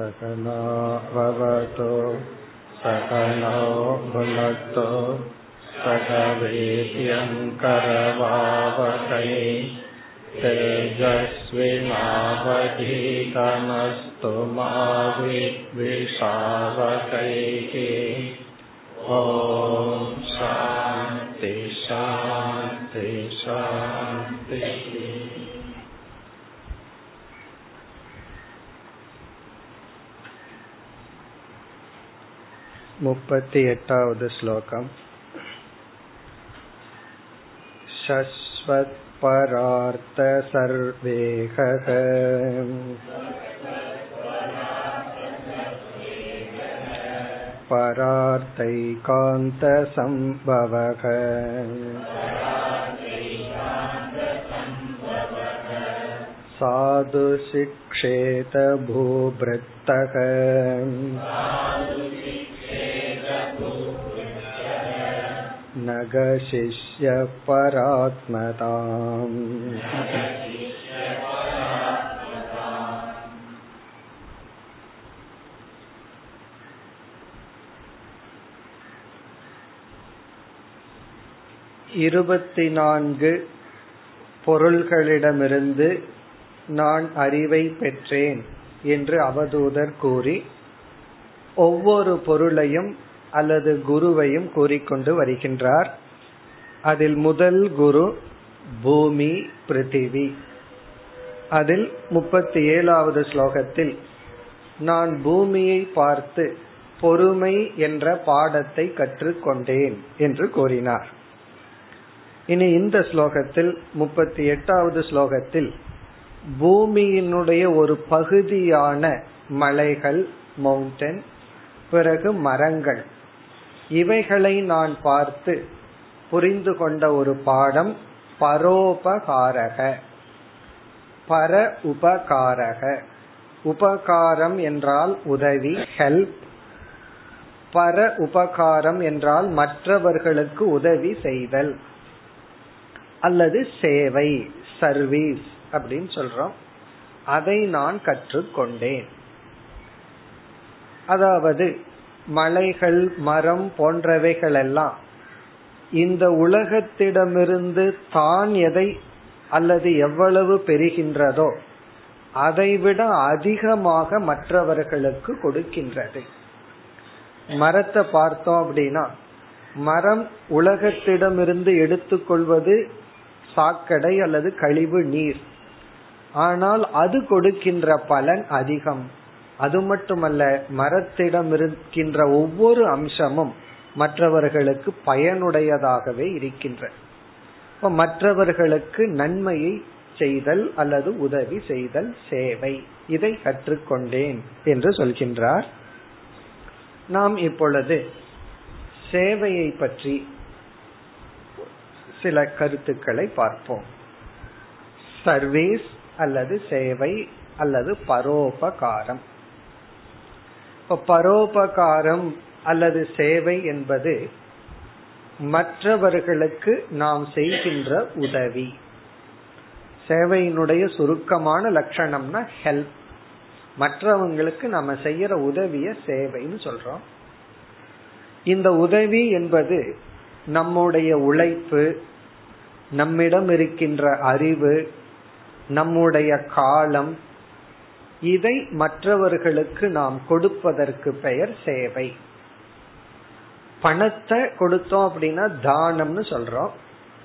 सकनाववतो सकनो भुनक्तो सकवेद्यङ्करवावकै तेजस्विनावधीतमस्तु मा विद्विषावकैः ॐ शान्ति शान्ति शान्तिः मुपति एटावद् श्लोकम् शश्वत्परार्थ सर्वेहः परार्थैकान्तसम्भवः साधु शिक्षेत भूभृत्तः नगशिष्य परात्मताम् இருபத்தி நான்கு பொருள்களிடமிருந்து நான் அறிவை பெற்றேன் என்று அவதூதர் கூறி ஒவ்வொரு பொருளையும் அல்லது குருவையும் கூறிக்கொண்டு வருகின்றார். அதில் முதல் குரு பூமி பிருத்திவி. அதில் முப்பத்தி ஏழாவது ஸ்லோகத்தில் நான் பூமியை பார்த்து பொறுமை என்ற பாடத்தை கற்றுக்கொண்டேன் என்று கூறினார். இனி இந்த ஸ்லோகத்தில் முப்பத்தி எட்டாவது ஸ்லோகத்தில் பூமியினுடைய ஒரு பகுதியான மலைகள் மவுண்டன் பிறகு மரங்கள் இவைகளை நான் பார்த்து புரிந்து கொண்ட ஒரு பாடம் பரோபகாரக. பர உபகாரக. உபகாரம் என்றால் உதவி ஹெல்ப் பர உபகாரம் என்றால் மற்றவர்களுக்கு உதவி செய்தல் அல்லது சேவை சர்வீஸ் அப்படின்னு சொல்றோம். அதை நான் கற்றுக்கொண்டேன். அதாவது மலைகள் மரம் போன்றவைகள் எல்லாம் இந்த உலகத்திடமிருந்து தான் எதை அல்லது எவ்வளவு பெறுகின்றதோ அதைவிட அதிகமாக மற்றவர்களுக்கு கொடுக்கின்றது. மரத்தை பார்த்தோம் அப்படின்னா மரம் உலகத்திடமிருந்து எடுத்துக்கொள்வது சாக்கடை அல்லது கழிவு நீர். ஆனால் அது கொடுக்கின்ற பலன் அதிகம். அது மட்டுமல்ல மரத்திடம் இருக்கின்ற ஒவ்வொரு அம்சமும் மற்றவர்களுக்கு பயனுடையதாகவே இருக்கின்ற. இப்ப மற்றவர்களுக்கு நன்மையை செய்தல் அல்லது உதவி செய்தல் சேவை. இதை கற்றுக்கொண்டேன் என்று சொல்கின்றார். நாம் இப்பொழுது சேவையை பற்றி சில கருத்துக்களை பார்ப்போம். சர்வீஸ் அல்லது சேவை அல்லது பரோபகாரம். இப்ப பரோபகாரம் அல்லது சேவை என்பது மற்றவர்களுக்கு நாம் செய்கின்ற உதவி. சேவையினுடைய சுருக்கமான லட்சணம்னா ஹெல்ப் மற்றவங்களுக்கு நம்ம செய்யற உதவிய சேவைன்னு சொல்றோம். இந்த உதவி என்பது நம்முடைய உழைப்பு நம்மிடம் இருக்கின்ற அறிவு நம்முடைய காலம் இதை மற்றவர்களுக்கு நாம் கொடுப்பதற்கு பெயர் சேவை. பணத்தை கொடுத்தோம் அப்படின்னா தானம்னு சொல்றோம்.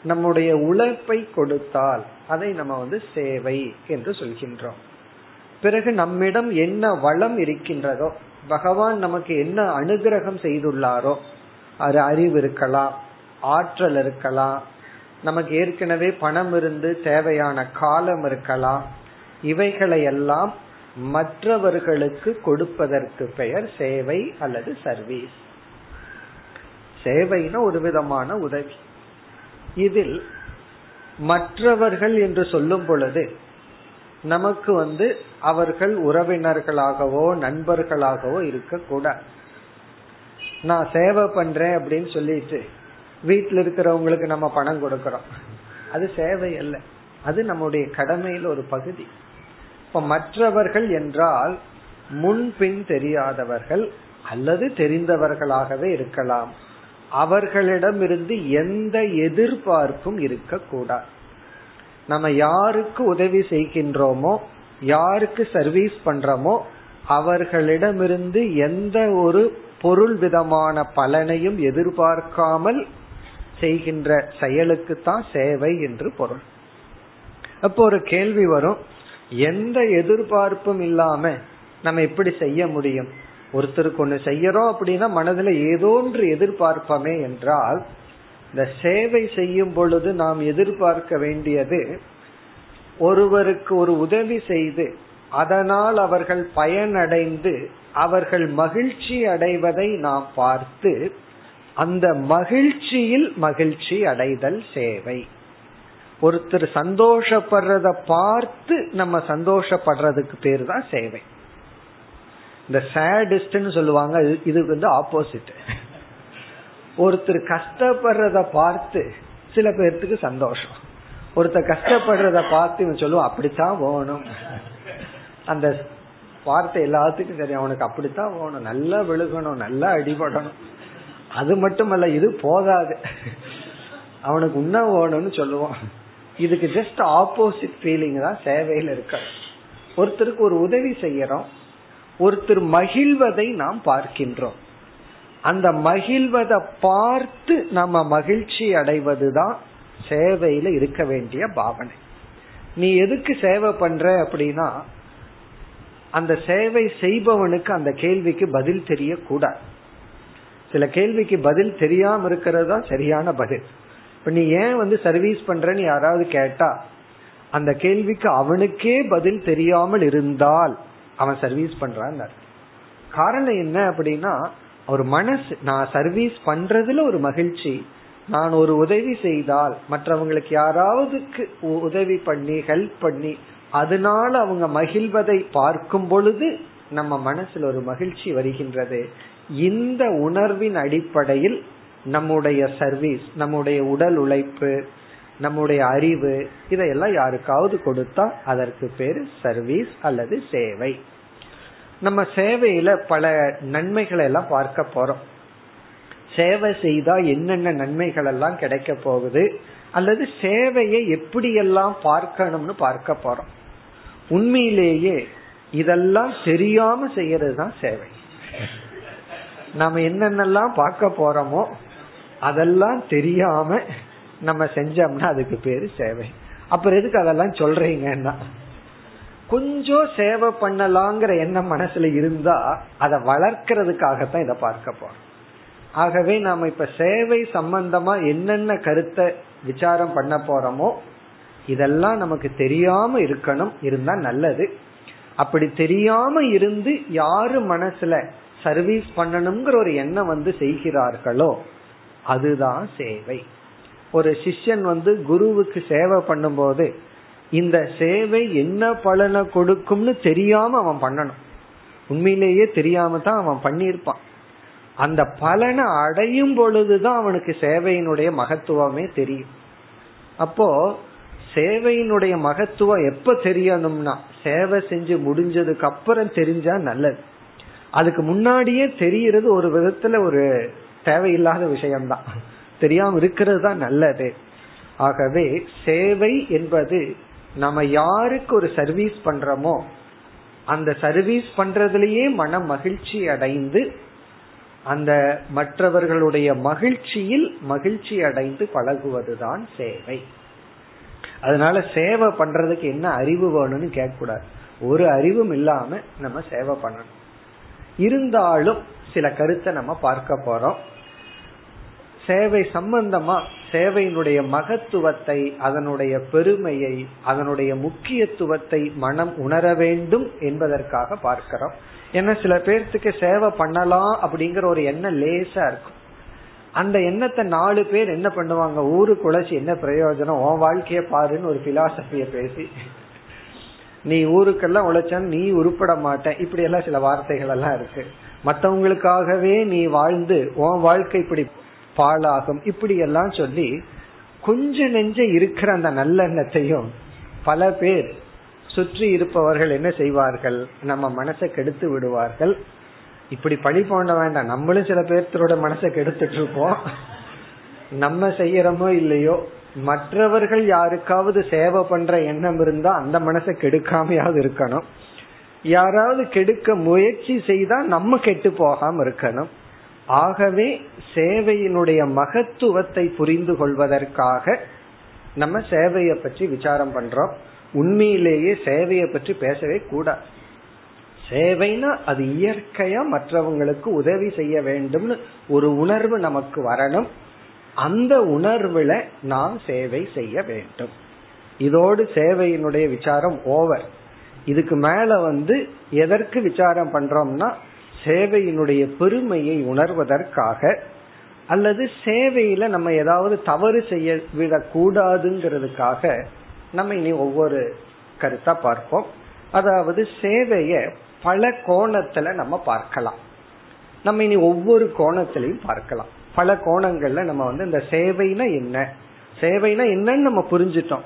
நம்முடைய உழைப்பை கொடுத்தால் அதை நம்ம வந்து சேவை என்று சொல்கின்றோம். பிறகு நம்மிடம் என்ன வளம் இருக்கின்றதோ பகவான் நமக்கு என்ன அனுகிரகம் செய்துள்ளாரோ அது அறிவு இருக்கலாம் ஆற்றல் இருக்கலாம் நமக்கு ஏற்கனவே பணம் இருந்து தேவையான காலம் இருக்கலாம் இவைகளை எல்லாம் மற்றவர்களுக்கு கொடுப்பதற்கு பெயர் சேவை அல்லது சர்வீஸ். சேவைனா ஒரு விதமான உதவி. இதில் மற்றவர்கள் என்று சொல்லும் பொழுது நமக்கு வந்து அவர்கள் உறவினர்களாகவோ நண்பர்களாகவோ இருக்கக்கூடாது. நான் சேவை பண்றேன் அப்படின்னு சொல்லிட்டு வீட்டில் இருக்கிறவங்களுக்கு நம்ம பணம் கொடுக்கறோம். அது சேவை அல்ல. அது நம்முடைய கடமையில் ஒரு பகுதி. இப்ப மற்றவர்கள் என்றால் முன்பின் தெரியாதவர்கள் அல்லது தெரிந்தவர்களாகவே இருக்கலாம். அவர்களிடமிருந்து எந்த எதிர்பார்ப்பும் இருக்கக்கூடாது. நம்ம யாருக்கு உதவி செய்கின்றோமோ யாருக்கு சர்வீஸ் பண்றோமோ அவர்களிடமிருந்து எந்த ஒரு பொருள் விதமான பலனையும் எதிர்பார்க்காமல் செய்கின்ற செயலுக்கு தான் சேவை என்று பொருள். அப்போ ஒரு கேள்வி வரும். எந்த எதிர்பார்ப்பும் இல்லாம நம்ம எப்படி செய்ய முடியும்? ஒருத்தருக்கு ஒண்ணு செய்யறோம் அப்படின்னா மனதுல ஏதோ ஒன்று எதிர்பார்ப்பமே என்றால் இந்த சேவை செய்யும் பொழுது நாம் எதிர்பார்க்க வேண்டியது ஒருவருக்கு ஒரு உதவி செய்து அதனால் அவர்கள் பயனடைந்து அவர்கள் மகிழ்ச்சி அடைவதை நாம் பார்த்து அந்த மகிழ்ச்சியில் மகிழ்ச்சி அடைதல் சேவை. ஒருத்தர் சந்தோஷப்படுறத பார்த்து நம்ம சந்தோஷப்படுறதுக்கு பேர் தான் சேவை. இந்த சேடிஸ்ட்னு சொல்லுவாங்க இது வந்து ஆப்போசிட். ஒருத்தர் கஷ்டப்படுறத பார்த்து சில பேர்த்துக்கு சந்தோஷம். ஒருத்தர் கஷ்டப்படுறத பார்த்து இவன் சொல்லுவான் அப்படித்தான் போகணும் அந்த வார்த்தை எல்லாத்துக்கும் சரி அவனுக்கு அப்படித்தான் போகணும் நல்லா விழுகணும் நல்லா அடிபடணும். அது மட்டுமல்ல இது போதாது. அவனுக்கு உண்ண போகணும்னு சொல்லுவான். இதுக்கு ஜஸ்ட் ஆப்போசிட் ஃபீலிங் தான் சேவையில் இருக்க ஒருத்தருக்கு ஒரு உதவி செய்யறோம் ஒருத்தர் மகிழ்வதை நாம் பார்க்கின்றோம். அந்த மகிழ்வதை பார்த்து நம்ம மகிழ்ச்சி அடைவதுதான் சேவையில இருக்க வேண்டிய பாவனை. நீ எதுக்கு சேவை பண்ற அப்படின்னா அந்த சேவை செய்பவனுக்கு அந்த கேள்விக்கு பதில் தெரியக்கூடாது. சில கேள்விக்கு பதில் தெரியாம இருக்கிறது தான் சரியான பதில். இப்ப நீ ஏன் வந்து சர்வீஸ் பண்றன்னு யாராவது கேட்டா அந்த கேள்விக்கு அவனுக்கே பதில் தெரியாமல் இருந்தால் அவன் சர்வீஸ் பண்றான் காரணம் என்ன அப்படின்னா ஒரு மனசு நான் சர்வீஸ் பண்றதுல ஒரு மகிழ்ச்சி நான் ஒரு உதவி செய்தால் மற்றவங்களுக்கு யாராவதுக்கு உதவி பண்ணி ஹெல்ப் பண்ணி அதனால அவங்க மகிழ்வதை பார்க்கும் பொழுது நம்ம மனசுல ஒரு மகிழ்ச்சி வருகின்றது. இந்த உணர்வின் அடிப்படையில் நம்முடைய சர்வீஸ் நம்முடைய உடல் உழைப்பு நம்முடைய அறிவு இதையெல்லாம் யாருக்காவது கொடுத்தா அதற்கு பேரு சர்வீஸ் அல்லது சேவை. நம்ம சேவையில பல நன்மைகளை எல்லாம் பார்க்க போறோம். சேவை செய்தா என்னென்ன நன்மைகள் எல்லாம் கிடைக்க போகுது அல்லது சேவையை எப்படியெல்லாம் பார்க்கணும்னு பார்க்க போறோம். உண்மையிலேயே இதெல்லாம் தெரியாம செய்யறது தான் சேவை. நாம என்னென்னலாம் பார்க்க போறோமோ அதெல்லாம் தெரியாம நம்ம செஞ்சோம்னா அதுக்கு பேரு சேவை. அப்புறம் எதுக்கு அதெல்லாம் சொல்றீங்கன்னா கொஞ்சம் சேவை பண்ணலாங்கிற எண்ணம் மனசுல இருந்தா அதை வளர்க்கறதுக்காகத்தான் இதை பார்க்க போறோம். ஆகவே நாம இப்ப சேவை சம்பந்தமா என்னென்ன கருத்தை விசாரம் பண்ண போறோமோ இதெல்லாம் நமக்கு தெரியாம இருக்கணும் இருந்தா நல்லது. அப்படி தெரியாம இருந்து யாரு மனசுல சர்வீஸ் பண்ணணுங்கிற ஒரு எண்ணம் வந்து செய்கிறார்களோ அதுதான் சேவை. ஒரு சிஷ்யன் வந்து குருவுக்கு சேவை பண்ணும்போது இந்த சேவை என்ன பலனை கொடுக்கும்னு தெரியாம அவன் பண்ணணும். உண்மையிலேயே தெரியாம தான் அவன் பண்ணியிருப்பான். அந்த பலனை அடையும் பொழுதுதான் அவனுக்கு சேவையினுடைய மகத்துவமே தெரியும். அப்போ சேவையினுடைய மகத்துவம் எப்ப தெரியணும்னா சேவை செஞ்சு முடிஞ்சதுக்கு அப்புறம் தெரிஞ்சா நல்லது. அதுக்கு முன்னாடியே தெரியறது ஒரு விதத்துல ஒரு தேவையில்லாத விஷயம்தான். தெரியாம இருக்கிறது தான் நல்லது. ஆகவே சேவை என்பது நம்ம யாருக்கு ஒரு சர்வீஸ் பண்றோமோ அந்த சர்வீஸ் பண்றதுலயே மன மகிழ்ச்சி அடைந்து அந்த மற்றவர்களுடைய மகிழ்ச்சியில் மகிழ்ச்சி அடைந்து பழகுவதுதான் சேவை. அதனால சேவை பண்றதுக்கு என்ன அறிவு வேணும்னு கேட்கக்கூடாது. ஒரு அறிவும் இல்லாம நம்ம சேவை பண்ணணும். இருந்தாலும் சில கருத்தை நம்ம பார்க்க போறோம். சேவை சம்பந்தமா சேவையினுடைய மகத்துவத்தை அதனுடைய பெருமையை அதனுடைய முக்கியத்துவத்தை மனம் உணர வேண்டும் என்பதற்காக பார்க்கிறோம். ஏன்னா சில பேர்த்துக்கு சேவை பண்ணலாம் அப்படிங்கிற ஒரு எண்ணம் லேசா இருக்கும். அந்த எண்ணத்தை நாலு பேர் என்ன பண்ணுவாங்க? ஊரு குலைச்சி என்ன பிரயோஜனம்? உன் வாழ்க்கைய பாருன்னு ஒரு பிலாசபிய பேசி நீ ஊருக்கெல்லாம் உழைச்சான் நீ உருப்பட மாட்டேன். இப்படி எல்லாம் சில வார்த்தைகள் எல்லாம் இருக்கு. மற்றவங்களுக்காகவே நீ வாழ்ந்து உன் வாழ்க்கை இப்படி பாழாகும். இப்படி எல்லாம் சொல்லி கொஞ்ச நெஞ்ச இருக்கிற அந்த நல்லெண்ணத்தையும் பல பேர் சுற்றி இருப்பவர்கள் என்ன செய்வார்கள்? நம்ம மனசை கெடுத்து விடுவார்கள். இப்படி பழி போட வேண்டாம். நம்மளும் சில பேர்த்தரோட மனசை கெடுத்துட்டு இருப்போம். நம்ம செய்யறோமோ இல்லையோ மற்றவர்கள் யாருக்காவது சேவை பண்ற எண்ணம் இருந்தா அந்த மனசை கெடுக்காமையாவது இருக்கணும். யாராவது கெடுக்க முயற்சி செய்தா நம்ம கெட்டு போகாம இருக்கணும். ஆகவே சேவையினுடைய மகத்துவத்தை புரிந்து கொள்வதற்காக நம்ம சேவையை பற்றி விசாரம் பண்றோம். உண்மையிலேயே சேவையை பற்றி பேசவே கூடாது. சேவைனா அது இயற்கையா மற்றவங்களுக்கு உதவி செய்ய வேண்டும்னு ஒரு உணர்வு நமக்கு வரணும். அந்த உணர்வுல நாம் சேவை செய்ய வேண்டும். இதோடு சேவையினுடைய விசாரம் ஓவர். இதுக்கு மேல வந்து எதற்கு விசாரம் பண்றோம்னா சேவையினுடைய பெருமையை உணர்வதற்காக அல்லது சேவையில நம்ம ஏதாவது தவறு செய்ய விடக்கூடாதுங்கிறதுக்காக நம்ம இனி ஒவ்வொரு கருத்தா பார்ப்போம். அதாவது சேவைய பல கோணத்துல நம்ம பார்க்கலாம். நம்ம இனி ஒவ்வொரு கோணத்திலையும் பார்க்கலாம். பல கோணங்கள்ல நம்ம வந்து இந்த சேவைனா என்ன? சேவைனா என்னன்னு நம்ம புரிஞ்சிட்டோம்.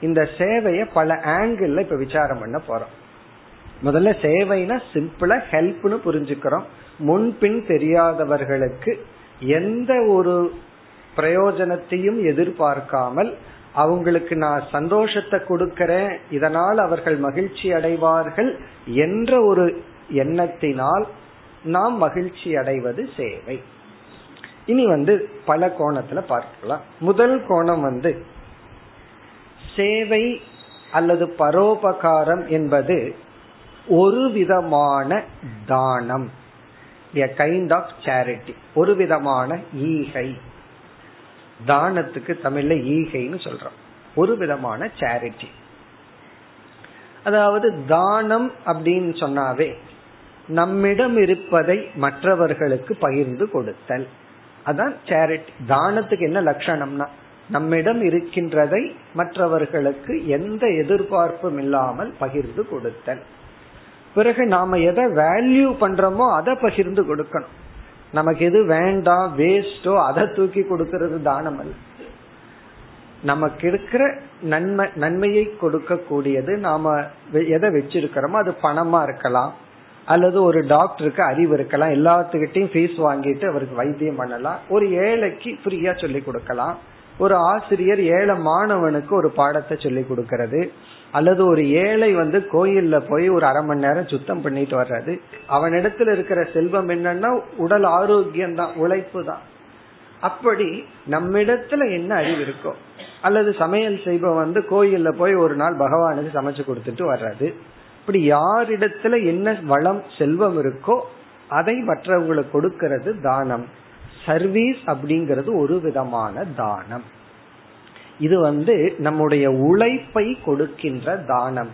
இந்த சேவைய பல ஆங்கிள் இப்ப விசாரம் பண்ண போறோம். முதல்ல சேவைனா சிம்பிளா ஹெல்ப்னு புரிஞ்சுக்கிறோம். முன்பின் தெரியாதவர்களுக்கு எந்த ஒரு பிரயோஜனத்தையும் எதிர்பார்க்காமல் அவங்களுக்கு நான் சந்தோஷத்தை கொடுக்கறேன் இதனால் அவர்கள் மகிழ்ச்சி அடைவார்கள் என்ற ஒரு எண்ணத்தினால் நாம் மகிழ்ச்சி அடைவது சேவை. இனி வந்து பல கோணத்துல பார்க்கலாம். முதல் கோணம் வந்து சேவை அல்லது பரோபகாரம் என்பது ஒரு விதமான தானம். எ கைண்ட் ஆஃப் சேரிட்டி ஒரு விதமான ஈகை. தானத்துக்கு தமிழ்ல ஈகைன்னு சொல்றோம். ஒரு விதமான சேரிட்டி அதாவது தானம் அப்படின்னு சொன்னாவே நம்மிடம் இருப்பதை மற்றவர்களுக்கு பகிர்ந்து கொடுத்தல். அதான் சேரிட்டி தானத்துக்கு என்ன லட்சணம்னா நம்மிடம் இருக்கின்றதை மற்றவர்களுக்கு எந்த எதிர்பார்ப்பும் இல்லாமல் பகிர்ந்து கொடுத்தல். பிறகு நாம எதை வேல்யூ பண்றோமோ அதை பகிர்ந்து கொடுக்கணும். நமக்கு எது வேண்டாம் வேஸ்டோ அதை தூக்கி கொடுக்கறது தானம் அல்ல. நமக்கு இருக்கிற நன்மை நன்மையை கொடுக்க கூடியது நாம எதை வச்சிருக்கிறோமோ அது பணமா இருக்கலாம் அல்லது ஒரு டாக்டருக்கு அறிவு இருக்கலாம் எல்லாத்துக்கிட்டையும் ஃபீஸ் வாங்கிட்டு அவருக்கு வைத்தியம் பண்ணலாம் ஒரு ஏழைக்கு ஃப்ரீயா சொல்லி கொடுக்கலாம் ஒரு ஆசிரியர் ஏழை மாணவனுக்கு ஒரு பாடத்தை சொல்லி கொடுக்கறது அல்லது ஒரு ஏழை வந்து கோயில்ல போய் ஒரு அரை மணி நேரம் சுத்தம் பண்ணிட்டு வர்றது. அவனிடத்துல இருக்கிற செல்வம் என்னன்னா உடல் ஆரோக்கியம் தான் உழைப்பு தான். அப்படி நம்மிடத்துல என்ன அறிவு இருக்கோ அல்லது சமையல் செய்பவன் வந்து கோயில்ல போய் ஒரு நாள் பகவானுக்கு சமைச்சு கொடுத்துட்டு வர்றது. இப்படி யாரிடத்துல என்ன வளம் செல்வம் இருக்கோ அதை மற்றவங்களுக்கு கொடுக்கிறது தானம். சர்வீஸ் அப்படிங்கிறது ஒரு விதமான தானம். இது வந்து நம்முடைய உழைப்பை கொடுக்கின்ற தானம்.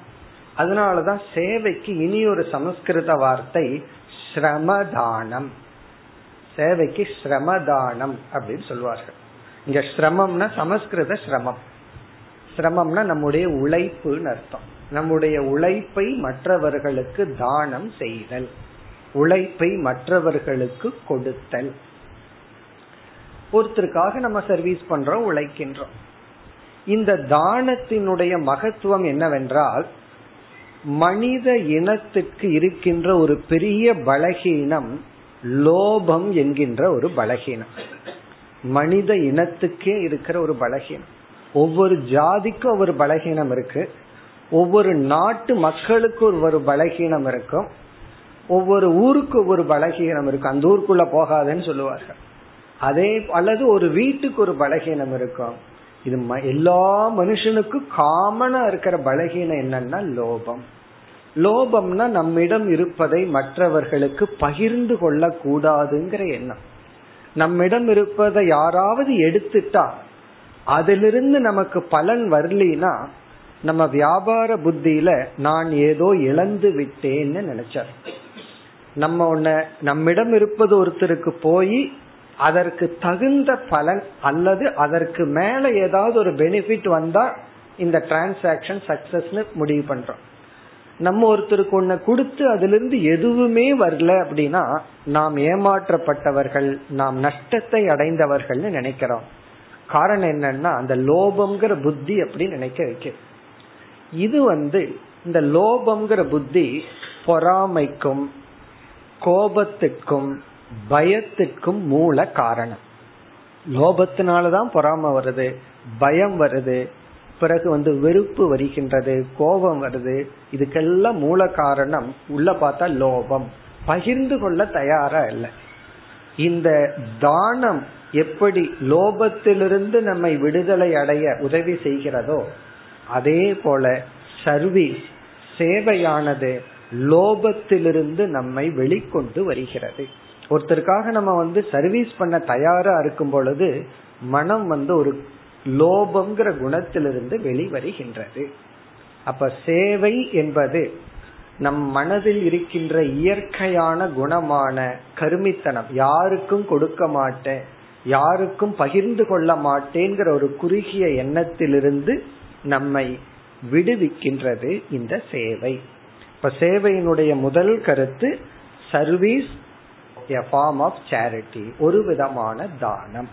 அதனாலதான் சேவைக்கு இனி ஒரு சமஸ்கிருத வார்த்தை ஸ்ரமதானம். சேவைக்கு ஸ்ரமதானம் அப்படின்னு சொல்லுவார்கள் இங்க ஸ்ரமம்னா சமஸ்கிருத ஸ்ரமம். சிரமம்னா நம்முடைய உழைப்புன்னு அர்த்தம். நம்முடைய உழைப்பை மற்றவர்களுக்கு தானம் செய்தல். உழைப்பை மற்றவர்களுக்கு கொடுத்தல். ஒருத்தருக்காக நம்ம சர்வீஸ் பண்றோம் உழைக்கின்றோம். இந்த தானத்தினுடைய மகத்துவம் என்னவென்றால் மனித இனத்துக்கு இருக்கின்ற ஒரு பெரிய பலகீனம் லோபம் என்கின்ற ஒரு பலகீனம். மனித இனத்துக்கே இருக்கிற ஒரு பலகீனம். ஒவ்வொரு ஜாதிக்கும் ஒரு பலகீனம் இருக்கு. ஒவ்வொரு நாட்டு மக்களுக்கு ஒரு பலகீனம் இருக்கும். ஒவ்வொரு ஊருக்கு ஒரு பலகீனம் இருக்கும். அந்த ஊருக்குள்ள போகாதேன்னு சொல்லுவார்கள். அதே அல்லது ஒரு வீட்டுக்கு ஒரு பலகீனம் இருக்கும். இது எல்லா மனுஷனுக்கும் காமனா இருக்கிற பலகீனம் என்னன்னா லோபம். லோபம்னா நம்மிடம் இருப்பதை மற்றவர்களுக்கு பகிர்ந்து கொள்ள கூடாதுங்கிற எண்ணம். நம்மிடம் இருப்பதை யாராவது எடுத்துட்டா அதிலிருந்து நமக்கு பலன் வரலினா நம்ம வியாபார புத்தியில நான் ஏதோ இழந்து விட்டேன்னு நினைச்சார். நம்ம உன்ன நம்மிடம் இருப்பது ஒருத்தருக்கு போய் அதற்கு தகுந்த பலன் அல்லது அதற்கு மேல ஏதாவது ஒரு பெனிஃபிட் வந்தா இந்த டிரான்சாக்சன் சக்சஸ்னு முடிவு பண்றோம். நம்ம ஒருத்தருக்கு ஒண்ணு கொடுத்து அதுல இருந்து எதுவுமே வரல அப்படின்னா நாம் ஏமாற்றப்பட்டவர்கள் நாம் நஷ்டத்தை அடைந்தவர்கள்னு நினைக்கிறோம். காரணம் என்னன்னா அந்த லோபம்ங்கிற புத்தி அப்படி நினைக்க வைக்க. இது வந்து இந்த லோபம்ங்கிற புத்தி பொறாமைக்கும் கோபத்துக்கும் பயத்துக்கும் மூல காரணம். லோபத்தினாலதான் பொறாம வருது பயம் வருது பிறகு வந்து வெறுப்பு வருகின்றது கோபம் வருது இதுக்கெல்லாம் மூல காரணம் உள்ள பார்த்தா லோபம். பகிர்ந்து கொள்ள தயாரா இல்லை. இந்த தானம் எப்படி லோபத்திலிருந்து நம்மை விடுதலை அடைய உதவி செய்கிறதோ அதே போல சர்வீஸ் சேவையானது லோபத்திலிருந்து நம்மை வெளிக்கொண்டு வருகிறது. ஒருத்தருக்காக நம்ம வந்து சர்வீஸ் பண்ண தயாரா இருக்கும் பொழுது மனம் வந்து ஒரு லோபம்ங்கிற குணத்திலிருந்து வெளிவருகின்றது. அப்ப சேவை என்பது நம் மனதில் இருக்கின்ற இயற்கையான குணமான கருமித்தனம் யாருக்கும் கொடுக்க மாட்டேன் யாருக்கும் பகிர்ந்து கொள்ள மாட்டேங்கிற ஒரு குறுகிய எண்ணத்திலிருந்து நம்மை விடுவிக்கின்றது இந்த சேவை. இப்ப சேவையினுடைய முதல் கருத்து service a form of charity ஒரு விதமான தானம்.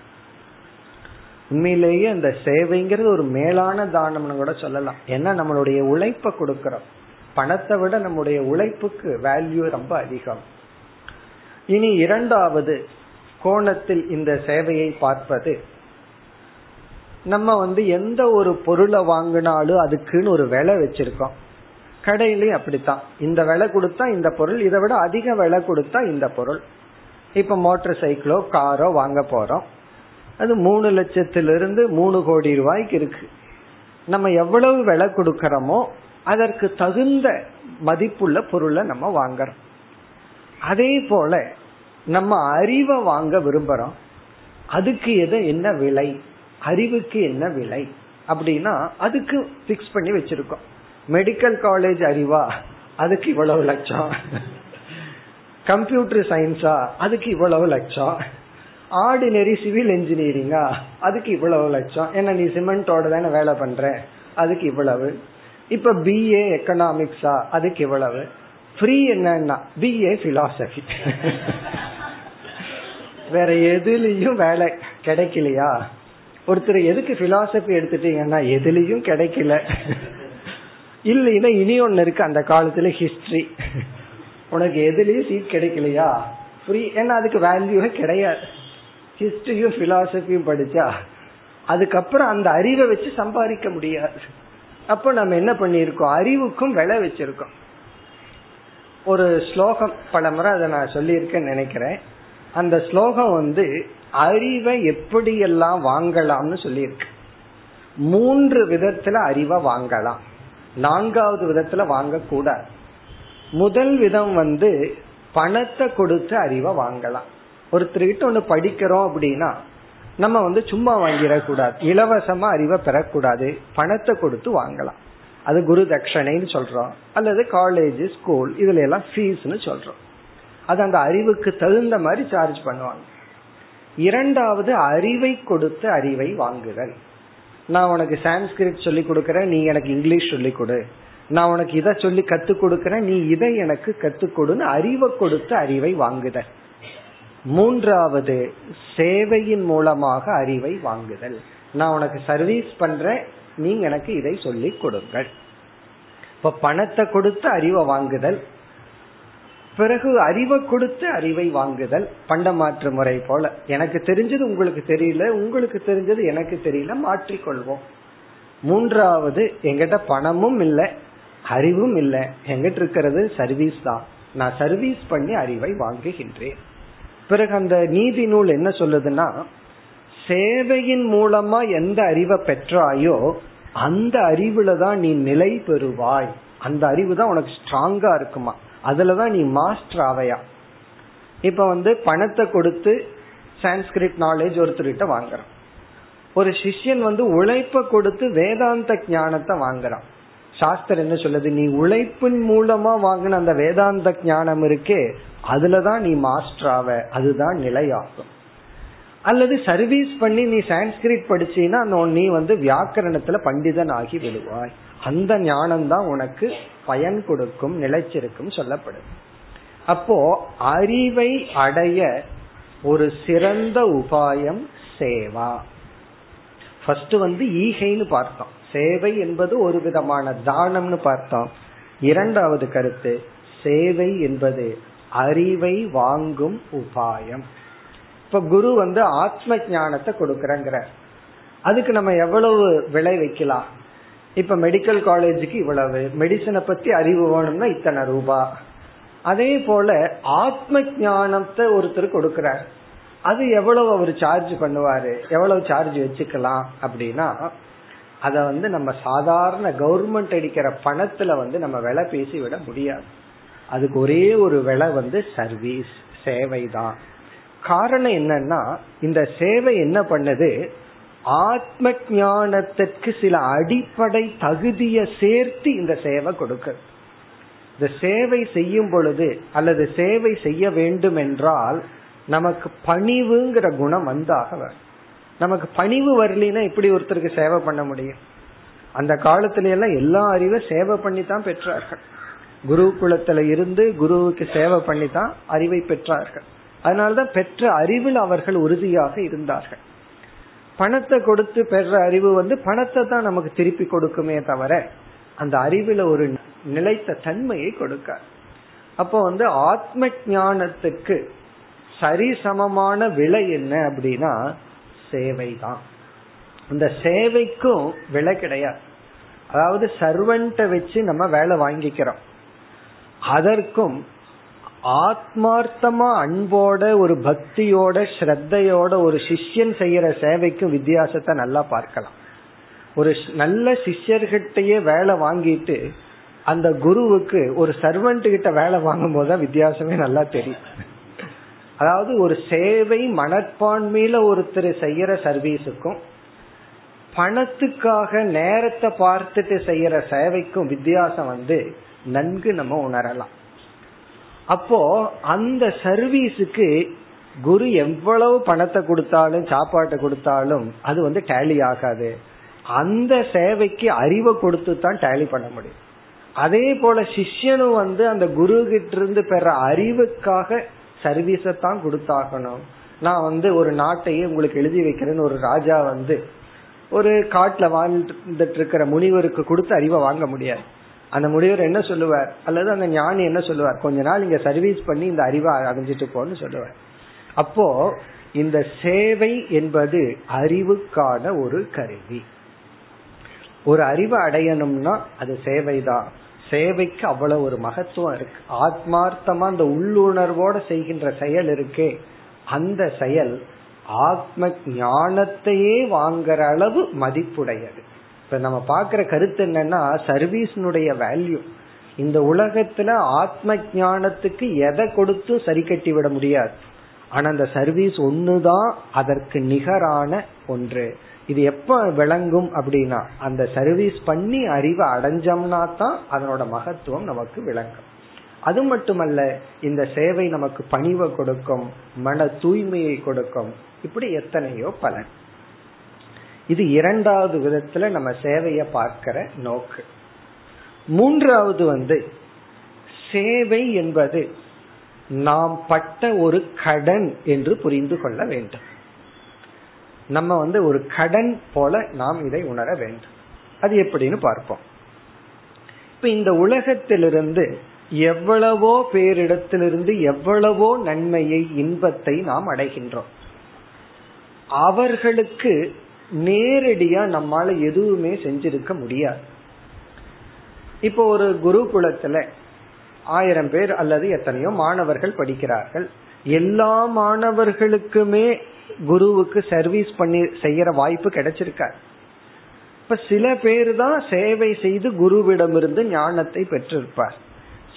உண்மையிலேயே அந்த சேவைங்கிறது ஒரு மேலான தானம்னு கூட சொல்லலாம். ஏன்னா நம்மளுடைய உழைப்ப கொடுக்கறோம். பணத்தை விட நம்முடைய உழைப்புக்கு வேல்யூ ரொம்ப அதிகம். இனி இரண்டாவது கோணத்தில் இந்த சேவையை பார்ப்பது. நம்ம வந்து எந்த ஒரு பொருளை வாங்கினாலும் அதுக்குன்னு ஒரு விலை வச்சிருக்கோம். கடையிலயும் அப்படித்தான். இந்த விலை கொடுத்தா இந்த பொருள் இதை விட அதிக விலை கொடுத்தா இந்த பொருள். இப்ப மோட்டார் சைக்கிளோ காரோ வாங்க போறோம். அது மூணு லட்சத்திலிருந்து மூணு கோடி ரூபாய்க்கு இருக்கு. நம்ம எவ்வளவு விலை கொடுக்கறோமோ அதற்கு தகுந்த மதிப்புள்ள பொருளை நம்ம வாங்குறோம். அதே போல நம்ம அறிவை வாங்க விரும்புறோம். அதுக்கு எது என்ன விலை? அறிவுக்கு என்ன விலை? அப்படின்னா அதுக்கு பிக்ஸ் பண்ணி வச்சிருக்கோம். மெடிக்கல் காலேஜ் அறிவா? அதுக்கு இவ்வளவு லட்சம். கம்ப்யூட்டர் சயின்ஸா? அதுக்கு இவ்வளவு லட்சம். ஆர்டினரி சிவில் இன்ஜினியரிங்கா அதுக்கு இவ்வளவு லட்சம். ஏன்னா நீ சிமெண்டோட தானே வேலை பண்ற. அதுக்கு இவ்வளவு. இப்ப பிஏ எக்கனாமிக்ஸா அதுக்கு இவ்வளவு. ஃப்ரீ என்னன்னா பிஏ பிலாசபி வேற எதுலயும் வேலை கிடைக்கலையா? ஒருத்தர் எதுக்கு பிலாசபி எடுத்துட்டீங்கன்னா எதுலயும் கிடைக்கல. இல்லைன்னா இனி ஒன்னு இருக்கு. அந்த காலத்துல ஹிஸ்டரி உனக்கு எதுலயும் சீட் கிடைக்கலையா? ஃப்ரீ ஏன்னா அதுக்கு வேல்யூவே கிடையாது. ஹிஸ்டரியும் பிலாசபியும் படிச்சா அதுக்கப்புறம் அந்த அறிவை வச்சு சம்பாதிக்க முடியாது. அப்ப நம்ம என்ன பண்ணிருக்கோம் அறிவுக்கும் விலை வச்சிருக்கோம். ஒரு ஸ்லோகம் பல முறை அதை நான் சொல்லியிருக்கேன்னு நினைக்கிறேன். அந்த ஸ்லோகம் வந்து அறிவை எப்படியெல்லாம் வாங்கலாம்னு சொல்லியிருக்கு. மூன்று விதத்துல அறிவை வாங்கலாம். நான்காவது விதத்துல வாங்கக்கூடாது. முதல் விதம் வந்து பணத்தை கொடுத்து அறிவை வாங்கலாம். ஒருத்தர்கிட்ட ஒண்ணு படிக்கிறோம் அப்படின்னா நம்ம வந்து சும்மா வாங்கிடக்கூடாது. இலவசமா அறிவை பெறக்கூடாது. பணத்தை கொடுத்து வாங்கலாம். அது குரு தட்சணைன்னு சொல்றோம். அல்லது காலேஜ் ஸ்கூல் இதுல எல்லாம் ஃபீஸ்னு சொல்றோம். அது அந்த அறிவுக்கு தகுந்த மாதிரி சார்ஜ் பண்ணுவாங்க. இரண்டாவது அறிவை கொடுத்து அறிவை வாங்குதல். நான் உனக்கு சான்ஸ்கிரிட் சொல்லி கொடுக்கறேன் நீ எனக்கு இங்கிலீஷ் சொல்லி கொடு. நான் உனக்கு இதை சொல்லி கத்துக் கொடுக்கிறேன். நீ இதை எனக்கு கத்துக் கொடுன்னு அறிவை கொடுத்து அறிவை வாங்குதல். மூன்றாவது சேவையின் மூலமாக அறிவை வாங்குதல். நான் உனக்கு சர்வீஸ் பண்றேன். நீங்க எனக்கு இதை சொல்லி கொடுங்கள். இப்ப பணத்தை கொடுத்து அறிவை வாங்குதல். பிறகு அறிவை கொடுத்து அறிவை வாங்குதல். பண்டமாற்று முறை போல. எனக்கு தெரிஞ்சது உங்களுக்கு தெரியல. உங்களுக்கு தெரிஞ்சது எனக்கு தெரியல. மாற்றிக்கொள்வோம். மூன்றாவது எங்கிட்ட பணமும் இல்லை. அறிவும் இல்லை. எங்கிட்ட இருக்கிறது சர்வீஸ் தான். நான் சர்வீஸ் பண்ணி அறிவை வாங்குகின்றேன். பிறகு அந்த நீதி நூல் என்ன சொல்லுதுன்னா சேவையின் மூலமா எந்த அறிவை பெற்றாயோ அந்த அறிவுல தான் நீ நிலை பெறுவாய். அந்த அறிவு தான் உனக்கு ஸ்ட்ராங்கா இருக்குமா? அதுலதான் நீ மாஸ்டர் ஆவையா? இப்ப வந்து பணத்தை கொடுத்து சான்ஸ்கிரிட் நாலேஜ் ஒருத்தர்கிட்ட வாங்குறான். ஒரு சிஷ்யன் வந்து உழைப்ப கொடுத்து வேதாந்த ஞானத்தை வாங்குறான். சாஸ்திரம் என்ன சொல்லுது? நீ உழைப்பின் மூலமா வாங்கின அந்த வேதாந்த ஞானம் இருக்கே அதுலதான் நீ மாஸ்டர் ஆவ. அதுதான் நிலையாகும். அல்லது சர்வீஸ் பண்ணி நீ சான்ஸ்கிரிட் படிச்சீன்னா நீ வந்து வியாக்கரணத்துல பண்டிதன் ஆகி விடுவாய். அந்த ஞானம் தான் உனக்கு பயன் கொடுக்கும் நிலைச்சிருக்கும் சொல்லப்படுது. அப்போ அறிவை அடைய ஒரு சிறந்த உபாயம் சேவா. ஃபர்ஸ்ட் வந்து ஈகைன்னு பார்த்தோம். சேவை என்பது ஒரு விதமான தானம்னு பார்த்தோம். இரண்டாவது கருத்து சேவை என்பது அறிவை வாங்கும் உபாயம். இப்ப குரு வந்து ஆத்ம ஞானத்தை கொடுக்கறங்கிற அதுக்கு நம்ம எவ்வளவு விலை வைக்கலாம்? இப்ப மெடிக்கல் காலேஜுக்கு இவ்வளவு மெடிசனை பத்தி அறிவு வேணும்னா இத்தனை ரூபா. அதே போல ஆத்ம ஞானத்தை ஒருத்தர் கொடுக்கிறார். அது எவ்வளவு அவர் சார்ஜ் பண்ணுவாரு? எவ்வளவு சார்ஜ் வச்சுக்கலாம் அப்படின்னா அத வந்து நம்ம சாதாரண கவர்மெண்ட் அடிக்கிற பணத்துல வந்து நம்ம விலை பேசி விட முடியாது. அதுக்கு ஒரே ஒரு விலை வந்து சர்வீஸ் சேவை தான் காரணம் என்னன்னா இந்த சேவை என்ன பண்ணுது? ஆத்ம ஞானத்திற்கு சில அடிப்படை தகுதியை சேர்த்து இந்த சேவை கொடுக்க இந்த சேவை செய்யும் பொழுது அல்லது சேவை செய்ய வேண்டும் என்றால் நமக்கு பணிவுங்கிற குணம் வந்தாக நமக்கு பணிவு வரலினா இப்படி ஒருத்தருக்கு சேவை பண்ண முடியும்? அந்த காலத்துல எல்லாம் எல்லா அறிவும் சேவை பண்ணி தான் பெற்றார்கள் குருகுலத்துல இருந்து குருவுக்கு சேவை பண்ணி தான் அறிவை பெற்றார்கள். அதனால்தான் பெற்ற அறிவில் அவர்கள் உறுதியாக இருந்தார்கள். பணத்தை கொடுத்து பெற அறிவு வந்து பணத்தை தான் நமக்கு திருப்பி கொடுக்குமே தவிர அந்த அறிவுல ஒரு நிலைத்த தன்மையை கொடுக்க அப்போ வந்து ஆத்ம ஞானத்துக்கு சரிசமமான விலை என்ன அப்படின்னா சேவை தான் இந்த சேவைக்கும் விலை கிடையாது. அதாவது சர்வன்ட்ட வச்சு நம்ம வேலை வாங்கிக்கிறோம். அதற்கும் ஆத்மார்த்தமா அன்போட ஒரு பக்தியோட ஸ்ரத்தையோட ஒரு சிஷ்யன் செய்யற சேவைக்கும் வித்தியாசத்தை நல்லா பார்க்கலாம். ஒரு நல்ல சிஷ்யர்கிட்டயே வேலை வாங்கிட்டு அந்த குருவுக்கு ஒரு சர்வன்ட் கிட்ட வேலை வாங்கும் போதுதான் வித்தியாசமே நல்லா தெரியும். அதாவது ஒரு சேவை மனப்பான்மையில ஒருத்தர் செய்யற சர்வீஸுக்கும் பணத்துக்காக நேரத்தை பார்த்துட்டு செய்யற சேவைக்கும் வித்தியாசம் வந்து நன்கு நம்ம உணரலாம். அப்போ அந்த சர்வீஸுக்கு குரு எவ்வளவு பணத்தை கொடுத்தாலும் சாப்பாட்டை கொடுத்தாலும் அது வந்து டேலி ஆகாது. அந்த சேவைக்கு அறிவை கொடுத்து தான் டேலி பண்ண முடியும். அதே போல சிஷ்யனும் வந்து அந்த குரு கிட்ட இருந்து பெற அறிவுக்காக சர்வீஸை தான் கொடுத்தாகணும். நான் வந்து ஒரு நாட்டையே உங்களுக்கு எழுதி வைக்கிறேன்னு ஒரு ராஜா வந்து ஒரு காட்டுல வாழ்ந்துட்டு இருக்கிற முனிவருக்கு கொடுத்து அறிவை வாங்க முடியாது. அந்த முனிவர் என்ன சொல்லுவார்? அல்லது அந்த ஞானி என்ன சொல்லுவார்? கொஞ்ச நாள் இங்க சர்வீஸ் பண்ணி இந்த அறிவை அடைஞ்சிட்டு போன்னு சொல்லுவார். அப்போ இந்த சேவை என்பது அறிவுக்கான ஒரு கருவி. ஒரு அறிவை அடையணும்னா அது சேவைதான். சேவைக்கு அவ்வளவு ஒரு மகத்துவம் இருக்கு. ஆத்மார்த்தமா அந்த உள்ளுணர்வோட செய்கின்ற செயல் இருக்கே. அந்த செயல் ஆத்ம ஞானத்தையே வாங்குற அளவு மதிப்புடையது. இப்ப நம்ம பாக்குற கருத்து என்னன்னா சர்வீஸ்னுடைய வேல்யூ இந்த உலகத்துல ஆத்ம ஞானத்துக்கு எதை கொடுத்து சரி கட்டி விட முடியாது. ஆனா அந்த சர்வீஸ் ஒண்ணுதான் அதற்கு நிகரான ஒன்று. இது எப்ப விளங்கும் அப்படின்னா அந்த சர்வீஸ் பண்ணி அறிவை அடைஞ்சோம்னா தான் அதனோட மகத்துவம் நமக்கு விளங்கும். அது மட்டுமல்ல இந்த சேவை நமக்கு பணிவை கொடுக்கும் மன தூய்மையை கொடுக்கும் இப்படி எத்தனையோ பலன். இது இரண்டாவது விதத்துல நம்ம சேவைய பார்க்கிற நோக்கு. மூன்றாவது வந்து சேவை என்பது நாம் பட்ட ஒரு கடன் என்று புரிந்து கொள்ள வேண்டும். நம்ம வந்து ஒரு கடன் போல நாம் இதை உணர வேண்டும். அது எப்படின்னு பார்ப்போம். இப்ப இந்த உலகத்திலிருந்து எவ்வளவோ பேரிடத்திலிருந்து எவ்வளவோ நன்மையை இன்பத்தை நாம் அடைகின்றோம். அவர்களுக்கு நேரடியா நம்மால எதுவுமே செஞ்சிருக்க முடியாது. இப்போ ஒரு குருகுலத்துல ஆயிரம் பேர் அல்லது எத்தனையோ மாணவர்கள் படிக்கிறார்கள். எல்லா மாணவர்களுக்குமே குருவுக்கு சர்வீஸ் பண்ணி செய்யற வாய்ப்பு கிடைச்சிருக்காரு. இப்ப சில பேர் தான் சேவை செய்து குருவிடமிருந்து ஞானத்தை பெற்றிருப்பார்.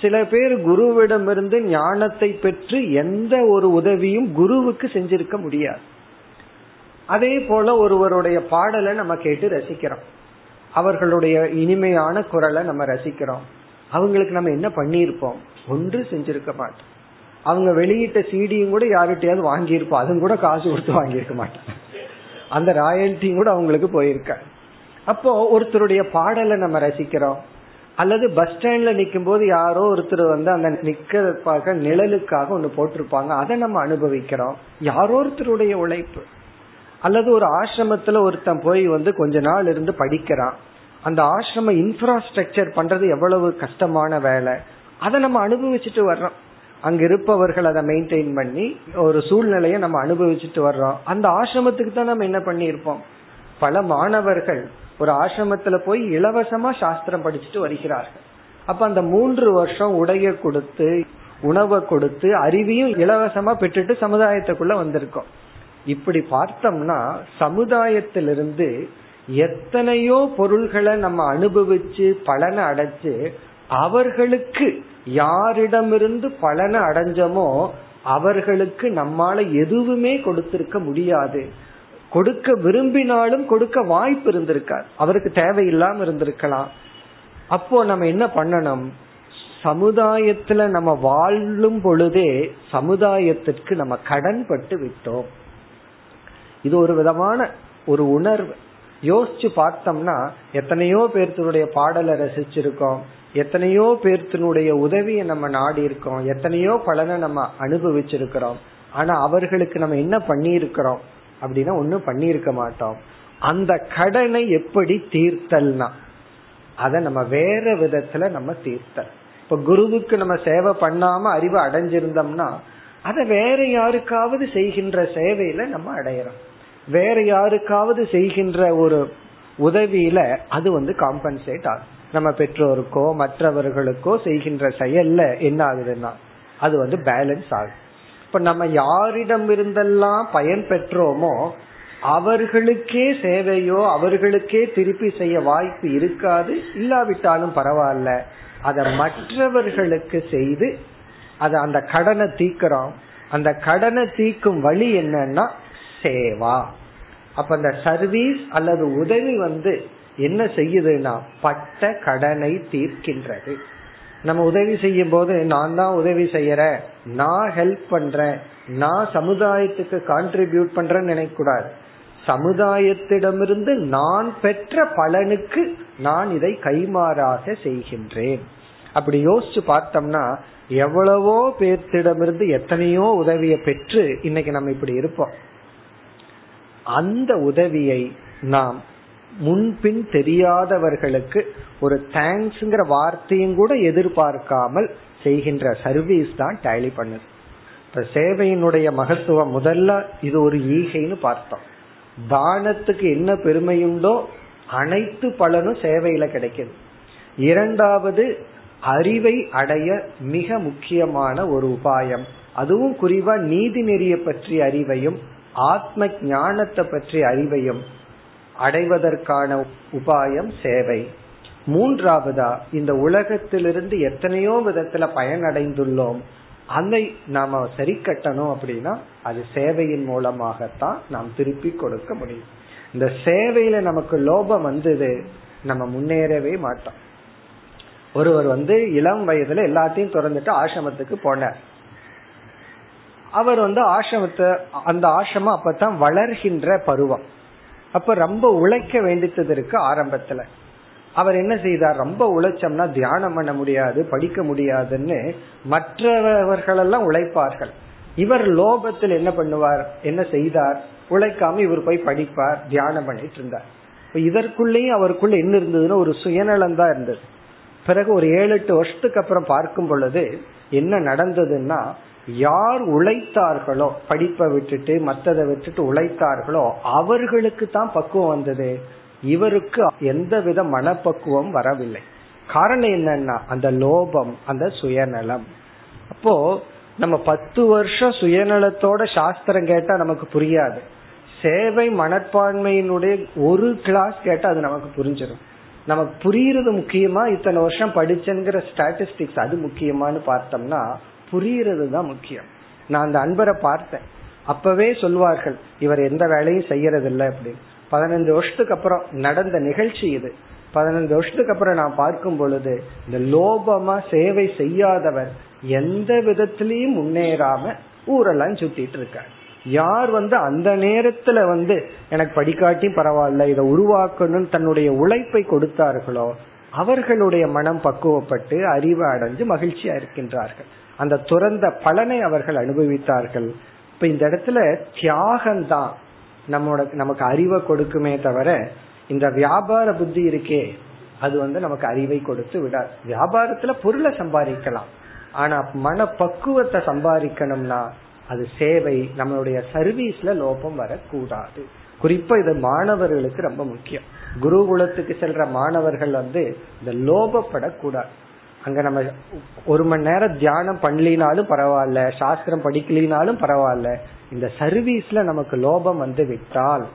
சில பேர் குருவிடமிருந்து ஞானத்தை பெற்று எந்த ஒரு உதவியும் குருவுக்கு செஞ்சிருக்க முடியாது. அதே போல ஒருவருடைய பாடலை நம்ம கேட்டு ரசிக்கிறோம். அவர்களுடைய இனிமையான குரலை நம்ம ரசிக்கிறோம். அவங்களுக்கு நம்ம என்ன பண்ணியிருப்போம்? ஒன்று செஞ்சிருக்க மாட்டோம். அவங்க வெளியிட்ட சீடியும் கூட யார்கிட்டயாவது வாங்கியிருப்போம். அதுவும் கூட காசு கொடுத்து வாங்கியிருக்க மாட்டாங்க. அந்த ராயல்ட்டியும் கூட அவங்களுக்கு போயிருக்க. அப்போ ஒருத்தருடைய பாடலை நம்ம ரசிக்கிறோம். அல்லது பஸ் ஸ்டாண்ட்ல நிற்கும் போது யாரோ ஒருத்தர் வந்து அந்த நிக்கிறதுக்காக நிழலுக்காக ஒன்று போட்டிருப்பாங்க. அதை நம்ம அனுபவிக்கிறோம். யாரோ ஒருத்தருடைய உழைப்பு. அல்லது ஒரு ஆசிரமத்துல ஒருத்தன் போய் வந்து கொஞ்ச நாள் இருந்து படிக்கிறான். அந்த ஆசிரம இன்ஃப்ராஸ்ட்ரக்சர் பண்றது எவ்வளவு கஷ்டமான வேலை. அதை நம்ம அனுபவிச்சுட்டு வர்றோம். அங்க இருப்பவர்கள் அதை மெயின்டைன் பண்ணி ஒரு சூழ்நிலையை நம்ம அனுபவிச்சுட்டு வர்றோம். அந்த ஆசிரமத்துக்கு தான் நம்ம என்ன பண்ணியிருப்போம்? பல மாணவர்கள் ஒரு ஆசிரமத்துல போய் இலவசமா சாஸ்திரம் படிச்சுட்டு வருகிறார்கள். அப்ப அந்த மூன்று வருஷம் உடைய கொடுத்து உணவை கொடுத்து அறிவையும் இலவசமா பெற்றுட்டு சமுதாயத்துக்குள்ள வந்திருக்கோம். இப்படி பார்த்தோம்னா சமுதாயத்திலிருந்து எத்தனையோ பொருள்களை நம்ம அனுபவிச்சு பலனை அடைச்சு அவர்களுக்கு யாரிடமிருந்து பலனை அடைஞ்சமோ அவர்களுக்கு நம்மால எதுவுமே கொடுத்திருக்க முடியாது. கொடுக்க விரும்பினாலும் கொடுக்க வாய்ப்பு இருந்திருக்காரு அவருக்கு தேவையில்லாம இருந்திருக்கலாம். அப்போ நம்ம என்ன பண்ணணும்? சமுதாயத்துல நம்ம வாழும் பொழுதே சமுதாயத்திற்கு நம்ம கடன் பட்டு விட்டோம். இது ஒரு விதமான ஒரு உணர்வு. யோசிச்சு பார்த்தோம்னா எத்தனையோ பேர்த்தருடைய பாடலை ரசிச்சிருக்கோம். எத்தனையோ பேர்த்தினுடைய உதவியை நம்ம நாடி இருக்கோம் எத்தனையோ பலனை நம்ம அனுபவிச்சிருக்கிறோம். ஆனா அவர்களுக்கு நம்ம என்ன பண்ணியிருக்கிறோம் அப்படின்னா ஒன்னும் பண்ணியிருக்க மாட்டோம். அந்த கடனை எப்படி தீர்த்தல்னா அதை நம்ம வேற விதத்துல நம்ம தீர்த்தல். இப்ப குருவுக்கு நம்ம சேவை பண்ணாம அறிவு அடைஞ்சிருந்தோம்னா அதை வேற யாருக்காவது செய்கின்ற சேவையில நம்ம அடையிறோம். வேற யாருக்காவது செய்கின்ற ஒரு உதவியில அது வந்து காம்பன்சேட் ஆகும். நம்ம பெற்றோருக்கோ மற்றவர்களுக்கோ செய்கின்ற செயல்ல என்ன ஆகுதுன்னா அது வந்து பேலன்ஸ் ஆகுது இப்ப நம்ம யாரிடம் இருந்தெல்லாம் பயன் பெற்றோமோ அவர்களுக்கே சேவையோ அவர்களுக்கே திருப்பி செய்ய வாய்ப்பு இருக்காது. இல்லாவிட்டாலும் பரவாயில்ல. அதை மற்றவர்களுக்கு செய்து அதை அந்த கடனை தீக்கிறோம் அந்த கடனை தீக்கும் வழி என்னன்னா சேவா. அப்ப அந்த சர்வீஸ் அல்லது உதவி வந்து என்ன செய்யுதுன்னா பட்ட கடனை தீர்க்கின்றது. நம்ம உதவி செய்யும் போது நான் தான் உதவி செய்யறேன் நான் ஹெல்ப் பண்றேன் நான் சமுதாயத்துக்கு கான்ட்ரிபியூட் பண்றேன்னு நினைக்க கூடாது சமுதாயத்திடமிருந்து நான் பெற்ற பலனுக்கு நான் இதை கைமாறாக செய்கின்றேன். அப்படி யோசிச்சு பார்த்தோம்னா எவ்வளவோ பேர்த்திடமிருந்து எத்தனையோ உதவியை பெற்று இன்னைக்கு நம்ம இப்படி இருப்போம். அந்த உதவியை நாம் முன்பின் தெரியாதவர்களுக்கு ஒரு தேங்க்ஸ்ங்கிற வார்த்தையும் கூட எதிர்பார்க்காமல் செய்கின்ற சர்வீஸ் தான் டேலி பண்ணுது. இப்ப சேவையினுடைய மகத்துவம் முதல்ல இது ஒரு ஈகைன்னு பார்த்தோம். தானத்துக்கு என்ன பெருமையுண்டோ அனைத்து பலனும் சேவையில கிடைக்குது. இரண்டாவது அறிவை அடைய மிக முக்கியமான ஒரு உபாயம். அதுவும் குறிவா நீதி நெறிய பற்றிய அறிவையும் ஆத்ம ஞானத்தை பற்றிய அறிவையும் அடைவதற்கான உபாயம் சேவை. மூன்றாவதா இந்த உலகத்திலிருந்து எத்தனையோ விதத்துல பயனடைந்துள்ளோம். அதை நாம சரி கட்டணும் அப்படின்னா அது சேவையின் மூலமாகத்தான் நாம் திருப்பி கொடுக்க முடியும். இந்த சேவையில நமக்கு லோபம் வந்தது நம்ம முன்னேறவே மாட்டோம். ஒருவர் வந்து இளம் வயதுல எல்லாத்தையும் திறந்துட்டு ஆசிரமத்துக்கு போனார். அவர் வந்து ஆசிரமத்தை அந்த ஆசிரமம் அப்பதான் வளர்கின்ற பருவம். அப்ப ரொம்ப உழைக்க வேண்டியது இருக்கு ஆரம்பத்துல. அவர் என்ன செய்தார்? ரொம்ப உழைச்சோம்னா தியானம் பண்ண முடியாது படிக்க முடியாதுன்னு மற்றவர்களெல்லாம் உழைப்பார்கள். இவர் லோபத்தில் என்ன பண்ணுவார்? என்ன செய்தார்? உழைக்காம இவர் போய் படிப்பார் தியானம் பண்ணிட்டு இருந்தார். இதற்குள்ளேயும் அவருக்குள்ள என்ன இருந்ததுன்னா ஒரு சுயநலம் தான் இருந்தது. பிறகு ஒரு ஏழு எட்டு வருஷத்துக்கு அப்புறம் பார்க்கும் பொழுது என்ன நடந்ததுன்னா யார் உழைத்தார்களோ படிப்பை விட்டுட்டு மற்றதை விட்டுட்டு உழைத்தார்களோ அவர்களுக்கு தான் பக்குவம் வந்தது. இவருக்கு எந்தவித மனப்பக்குவம் வரவில்லை. காரணம் என்னன்னா அந்த லோபம் அந்த சுயநலம். அப்போ நம்ம பத்து வருஷம் சுயநலத்தோட சாஸ்திரம் கேட்டா நமக்கு புரியாது. சேவை மனப்பான்மையினுடைய ஒரு கிளாஸ் கேட்டா அது நமக்கு புரிஞ்சிடும் நமக்கு புரியுறது முக்கியமா இத்தனை வருஷம் படிச்சுங்கிற ஸ்டாட்டிஸ்டிக்ஸ் அது முக்கியமானு பார்த்தோம்னா புரியுறது தான் முக்கியம். நான் அந்த அன்பரை பார்த்தேன். அப்பவே சொல்வார்கள் இவர் எந்த வேலையும் செய்யறது இல்லை அப்படின்னு. பதினஞ்சு வருஷத்துக்கு அப்புறம் நடந்த நிகழ்ச்சி இது. பதினஞ்சு வருஷத்துக்கு அப்புறம் நான் பார்க்கும் பொழுது இந்த லோபமா சேவை செய்யாதவர் எந்த விதத்திலையும் முன்னேறாம ஊரெல்லாம் சுத்திட்டு இருக்கார். யார் வந்து அந்த நேரத்துல வந்து எனக்கு படிக்காட்டி பரவாயில்ல இதை உருவாக்கணும்னு தன்னுடைய உழைப்பை கொடுத்தார்களோ அவர்களுடைய மனம் பக்குவப்பட்டு அறிவு அடைஞ்சு மகிழ்ச்சியா இருக்கின்றார்கள். அந்த துறந்த பலனை அவர்கள் அனுபவித்தார்கள். இப்ப இந்த இடத்துல தியாகம்தான். நம்மோட நமக்கு அறிவை கொடுக்குமே தவிர இந்த வியாபார புத்தி இருக்கே. அது வந்து நமக்கு அறிவை கொடுத்து விடாது. வியாபாரத்துல பொருளை சம்பாதிக்கலாம். ஆனா மன பக்குவத்தை சம்பாதிக்கணும்னா அது சேவை நம்மளுடைய சர்வீஸ்ல லோபம் வரக்கூடாது. குறிப்பா இது மாணவர்களுக்கு ரொம்ப முக்கியம். குருகுலத்துக்கு செல்ற மாணவர்கள் வந்து இந்த லோபப்படக்கூடாது. அங்க நம்ம ஒரு மணி நேரம் தியானம் பண்ணலினாலும் பரவாயில்ல சாஸ்திரம் படிக்கலினாலும் பரவாயில்ல. இந்த சர்வீஸ்ல நமக்கு லோபம் வந்து விட்டால்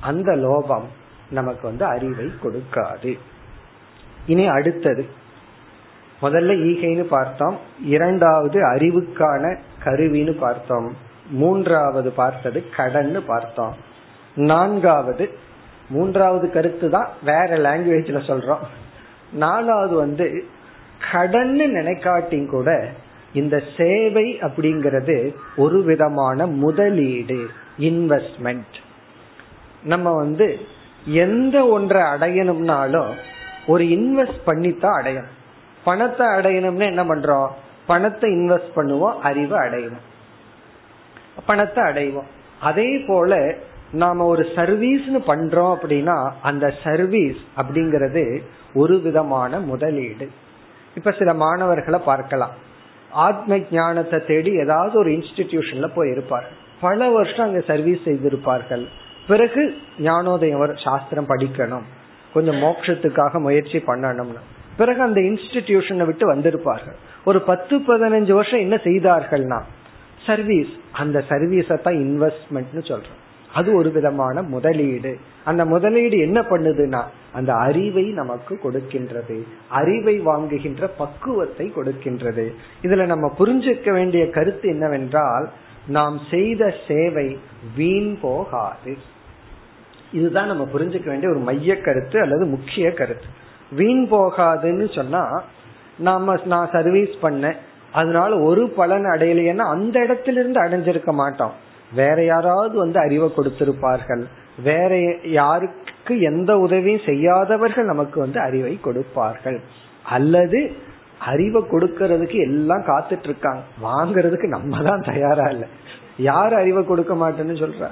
அந்த லோபம் நமக்கு வந்து அறிவை கொடுக்காது. இனி அடுத்தது. முதல்ல ஈகைன்னு பார்த்தோம். இரண்டாவது அறிவுக்கான கருவின்னு பார்த்தோம். மூன்றாவது பார்த்தது கடன்னு பார்த்தோம். நான்காவது மூன்றாவது கருத்து தான் வேற லாங்குவேஜ்ல சொல்றோம். நாலாவது வந்து கடன்னு நினைக்காட்டியும் கூட இந்த சேவை அப்படிங்கிறது ஒரு விதமான முதலீடு இன்வெஸ்ட்மெண்ட் நம்ம வந்து எந்த ஒன்றை அடையணும்னாலும் ஒரு இன்வெஸ்ட் பண்ணித்தான் அடையணும். பணத்தை அடையணும்னு என்ன பண்றோம்? பணத்தை இன்வெஸ்ட் பண்ணுவோம் அறிவை அடையணும். பணத்தை அடைவோம். அதே போல நாம ஒரு சர்வீஸ்னு பண்றோம் அப்படின்னா அந்த சர்வீஸ் அப்படிங்கிறது ஒரு விதமான முதலீடு. இப்ப சில மாணவர்களை பார்க்கலாம். ஆத்ம ஞானத்தை தேடி ஏதாவது ஒரு இன்ஸ்டிடியூஷன்ல போய் இருப்பார்கள் பல வருஷம் அங்க சர்வீஸ் செய்திருப்பார்கள். பிறகு ஞானோதயம் சாஸ்திரம் படிக்கணும். கொஞ்சம் மோட்சத்துக்காக முயற்சி பண்ணணும்னு. பிறகு அந்த இன்ஸ்டிடியூஷனை விட்டு வந்திருப்பார்கள். ஒரு பத்து பதினஞ்சு வருஷம் என்ன செய்தார்கள்னா சர்வீஸ் அந்த சர்வீஸை தான் இன்வெஸ்ட்மெண்ட்னு சொல்றோம். அது ஒரு விதமான முதலீடு. அந்த முதலீடு என்ன பண்ணுதுன்னா அந்த அறிவை நமக்கு கொடுக்கின்றது. அறிவை வாங்குகின்ற பக்குவத்தை கொடுக்கின்றது. இதுல நம்ம புரிஞ்சுக்க வேண்டிய கருத்து என்னவென்றால் நாம் செய்த சேவை வீண் போகாது. இதுதான் நம்ம புரிஞ்சுக்க வேண்டிய ஒரு மைய கருத்து அல்லது முக்கிய கருத்து. வீண் போகாதுன்னு சொன்னா நாம நான் சர்வீஸ் பண்ணேன். அதனால ஒரு பலன் அடையலைன்னா அந்த இடத்துல இருந்து அடைஞ்சிருக்க மாட்டோம். வேற யாராவது வந்து அறிவை கொடுத்திருப்பார்கள். வேற யாருக்கு எந்த உதவியும் செய்யாதவர்கள் நமக்கு வந்து அறிவை கொடுப்பார்கள். அல்லது அறிவை கொடுக்கறதுக்கு எல்லாம் காத்துட்டு இருக்காங்க வாங்கறதுக்கு நம்ம தான் தயாரா இல்லை. யார் அறிவை கொடுக்க மாட்டேன்னு சொல்ற?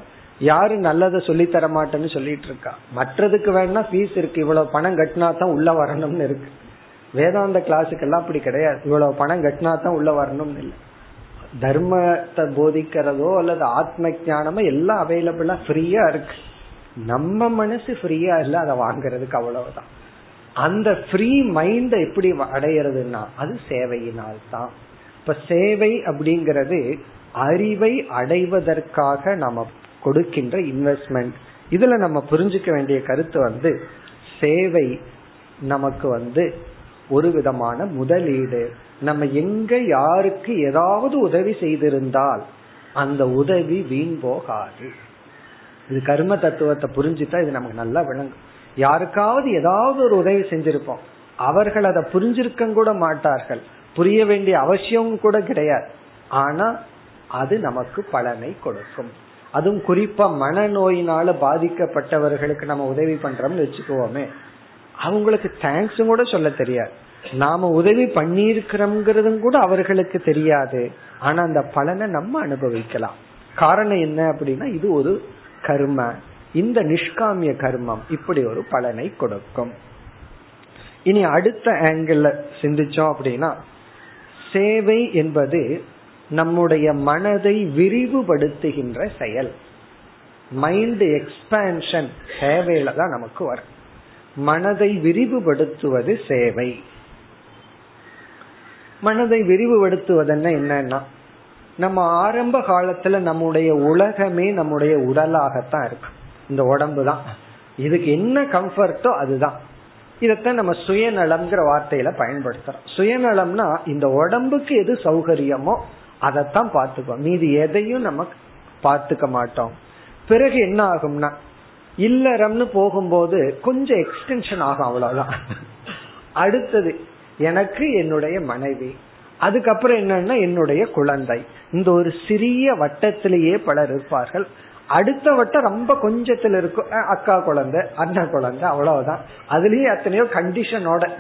யாரு நல்லதை சொல்லி தர மாட்டேன்னு சொல்லிட்டு இருக்கா மற்றதுக்கு வேணா ஃபீஸ் இருக்கு. இவ்வளவு பணம் கட்டினா தான் உள்ள வரணும்னு இருக்கு. வேதாந்த கிளாஸுக்கு எல்லாம் அப்படி கிடையாது. இவ்வளவு பணம் கட்டினா தான் உள்ள வரணும்னு இல்லை. தர்மத்தை போதிக்கிறதோ அல்லது ஆத்ம ஜானமோ எல்லாம் அவைலபிளா ஃப்ரீயா இருக்கு. நம்ம மனசு ஃப்ரீயா இல்ல அதை வாங்குறதுக்கு அவ்வளவுதான். அந்த ஃப்ரீ மைண்ட எப்படி அடையிறதுன்னா அது சேவையினால் தான் இப்ப சேவை அப்படிங்கிறது அறிவை அடைவதற்காக நாம கொடுக்கின்ற இன்வெஸ்ட்மெண்ட் இதுல நம்ம புரிஞ்சுக்க வேண்டிய கருத்து வந்து சேவை நமக்கு வந்து ஒரு விதமான முதலீடு. நம்ம எங்க யாருக்கு ஏதாவது உதவி செய்திருந்தால் அந்த உதவி வீண் போகாது. இது கர்ம தத்துவத்தை புரிஞ்சுட்டா இது நமக்கு நல்லா விளங்கும். யாருக்காவது ஏதாவது ஒரு உதவி செஞ்சிருப்போம். அவர்கள் அதை புரிஞ்சிருக்க கூட மாட்டார்கள். புரிய வேண்டிய அவசியம் கூட கிடையாது. ஆனா அது நமக்கு பலனை கொடுக்கும். அதுவும் குறிப்பா மனநோயினால பாதிக்கப்பட்டவர்களுக்கு நம்ம உதவி பண்றோம்னு வச்சுக்குவோமே. அவங்களுக்கு தேங்க்ஸும் கூட சொல்ல தெரியாது. நாம உதவி பண்ணியிருக்கிறோம்ங்கிறதும் கூட அவர்களுக்கு தெரியாது. ஆனா அந்த பலனை நம்ம அனுபவிக்கலாம். காரணம் என்ன அப்படின்னா இது ஒரு கர்ம. இந்த நிஷ்காமிய கர்மம் இப்படி ஒரு பலனை கொடுக்கும். இனி அடுத்த ஆங்கிள் சிந்திச்சோம் அப்படின்னா சேவை என்பது நம்முடைய மனதை விரிவுபடுத்துகின்ற செயல். மைண்ட் எக்ஸ்பேன்ஷன் சேவையில தான் நமக்கு வரும். மனதை விரிவுபடுத்துவது சேவை. மனதை விரிவுபடுத்துவதென்ன என்னன்னா நம்ம ஆரம்ப காலத்துல நம்முடைய உலகமே நம்முடைய உடலாகத்தான் இருக்கு. இந்த உடம்பு தான் இதுக்கு என்ன கம்ஃபர்ட்டோ அதுதான். இதத்தான் நம்ம சுயநலம்ங்கிற வார்த்தையில பயன்படுத்துறோம். சுயநலம்னா இந்த உடம்புக்கு எது சௌகரியமோ அதைத்தான் பார்த்துக்கோம் மீது எதையும் நம்ம பார்த்துக்க மாட்டோம். பிறகு என்ன ஆகும்னா இல்லறம்னு போகும்போது கொஞ்சம் எக்ஸ்டென்ஷன் ஆகும் அவ்வளவுதான். அடுத்தது எனக்கு என்னுடைய மனைவி. அதுக்கப்புறம் என்னன்னா என்னுடைய குழந்தை. இந்த ஒரு சிறிய வட்டத்திலேயே பலர் இருப்பார்கள். அடுத்த வட்டம் ரொம்ப கொஞ்சத்துல இருக்கும். அக்கா குழந்தை அண்ணன் குழந்தை அவ்வளவுதான். அதுலயே எத்தனையோ கண்டிஷனோட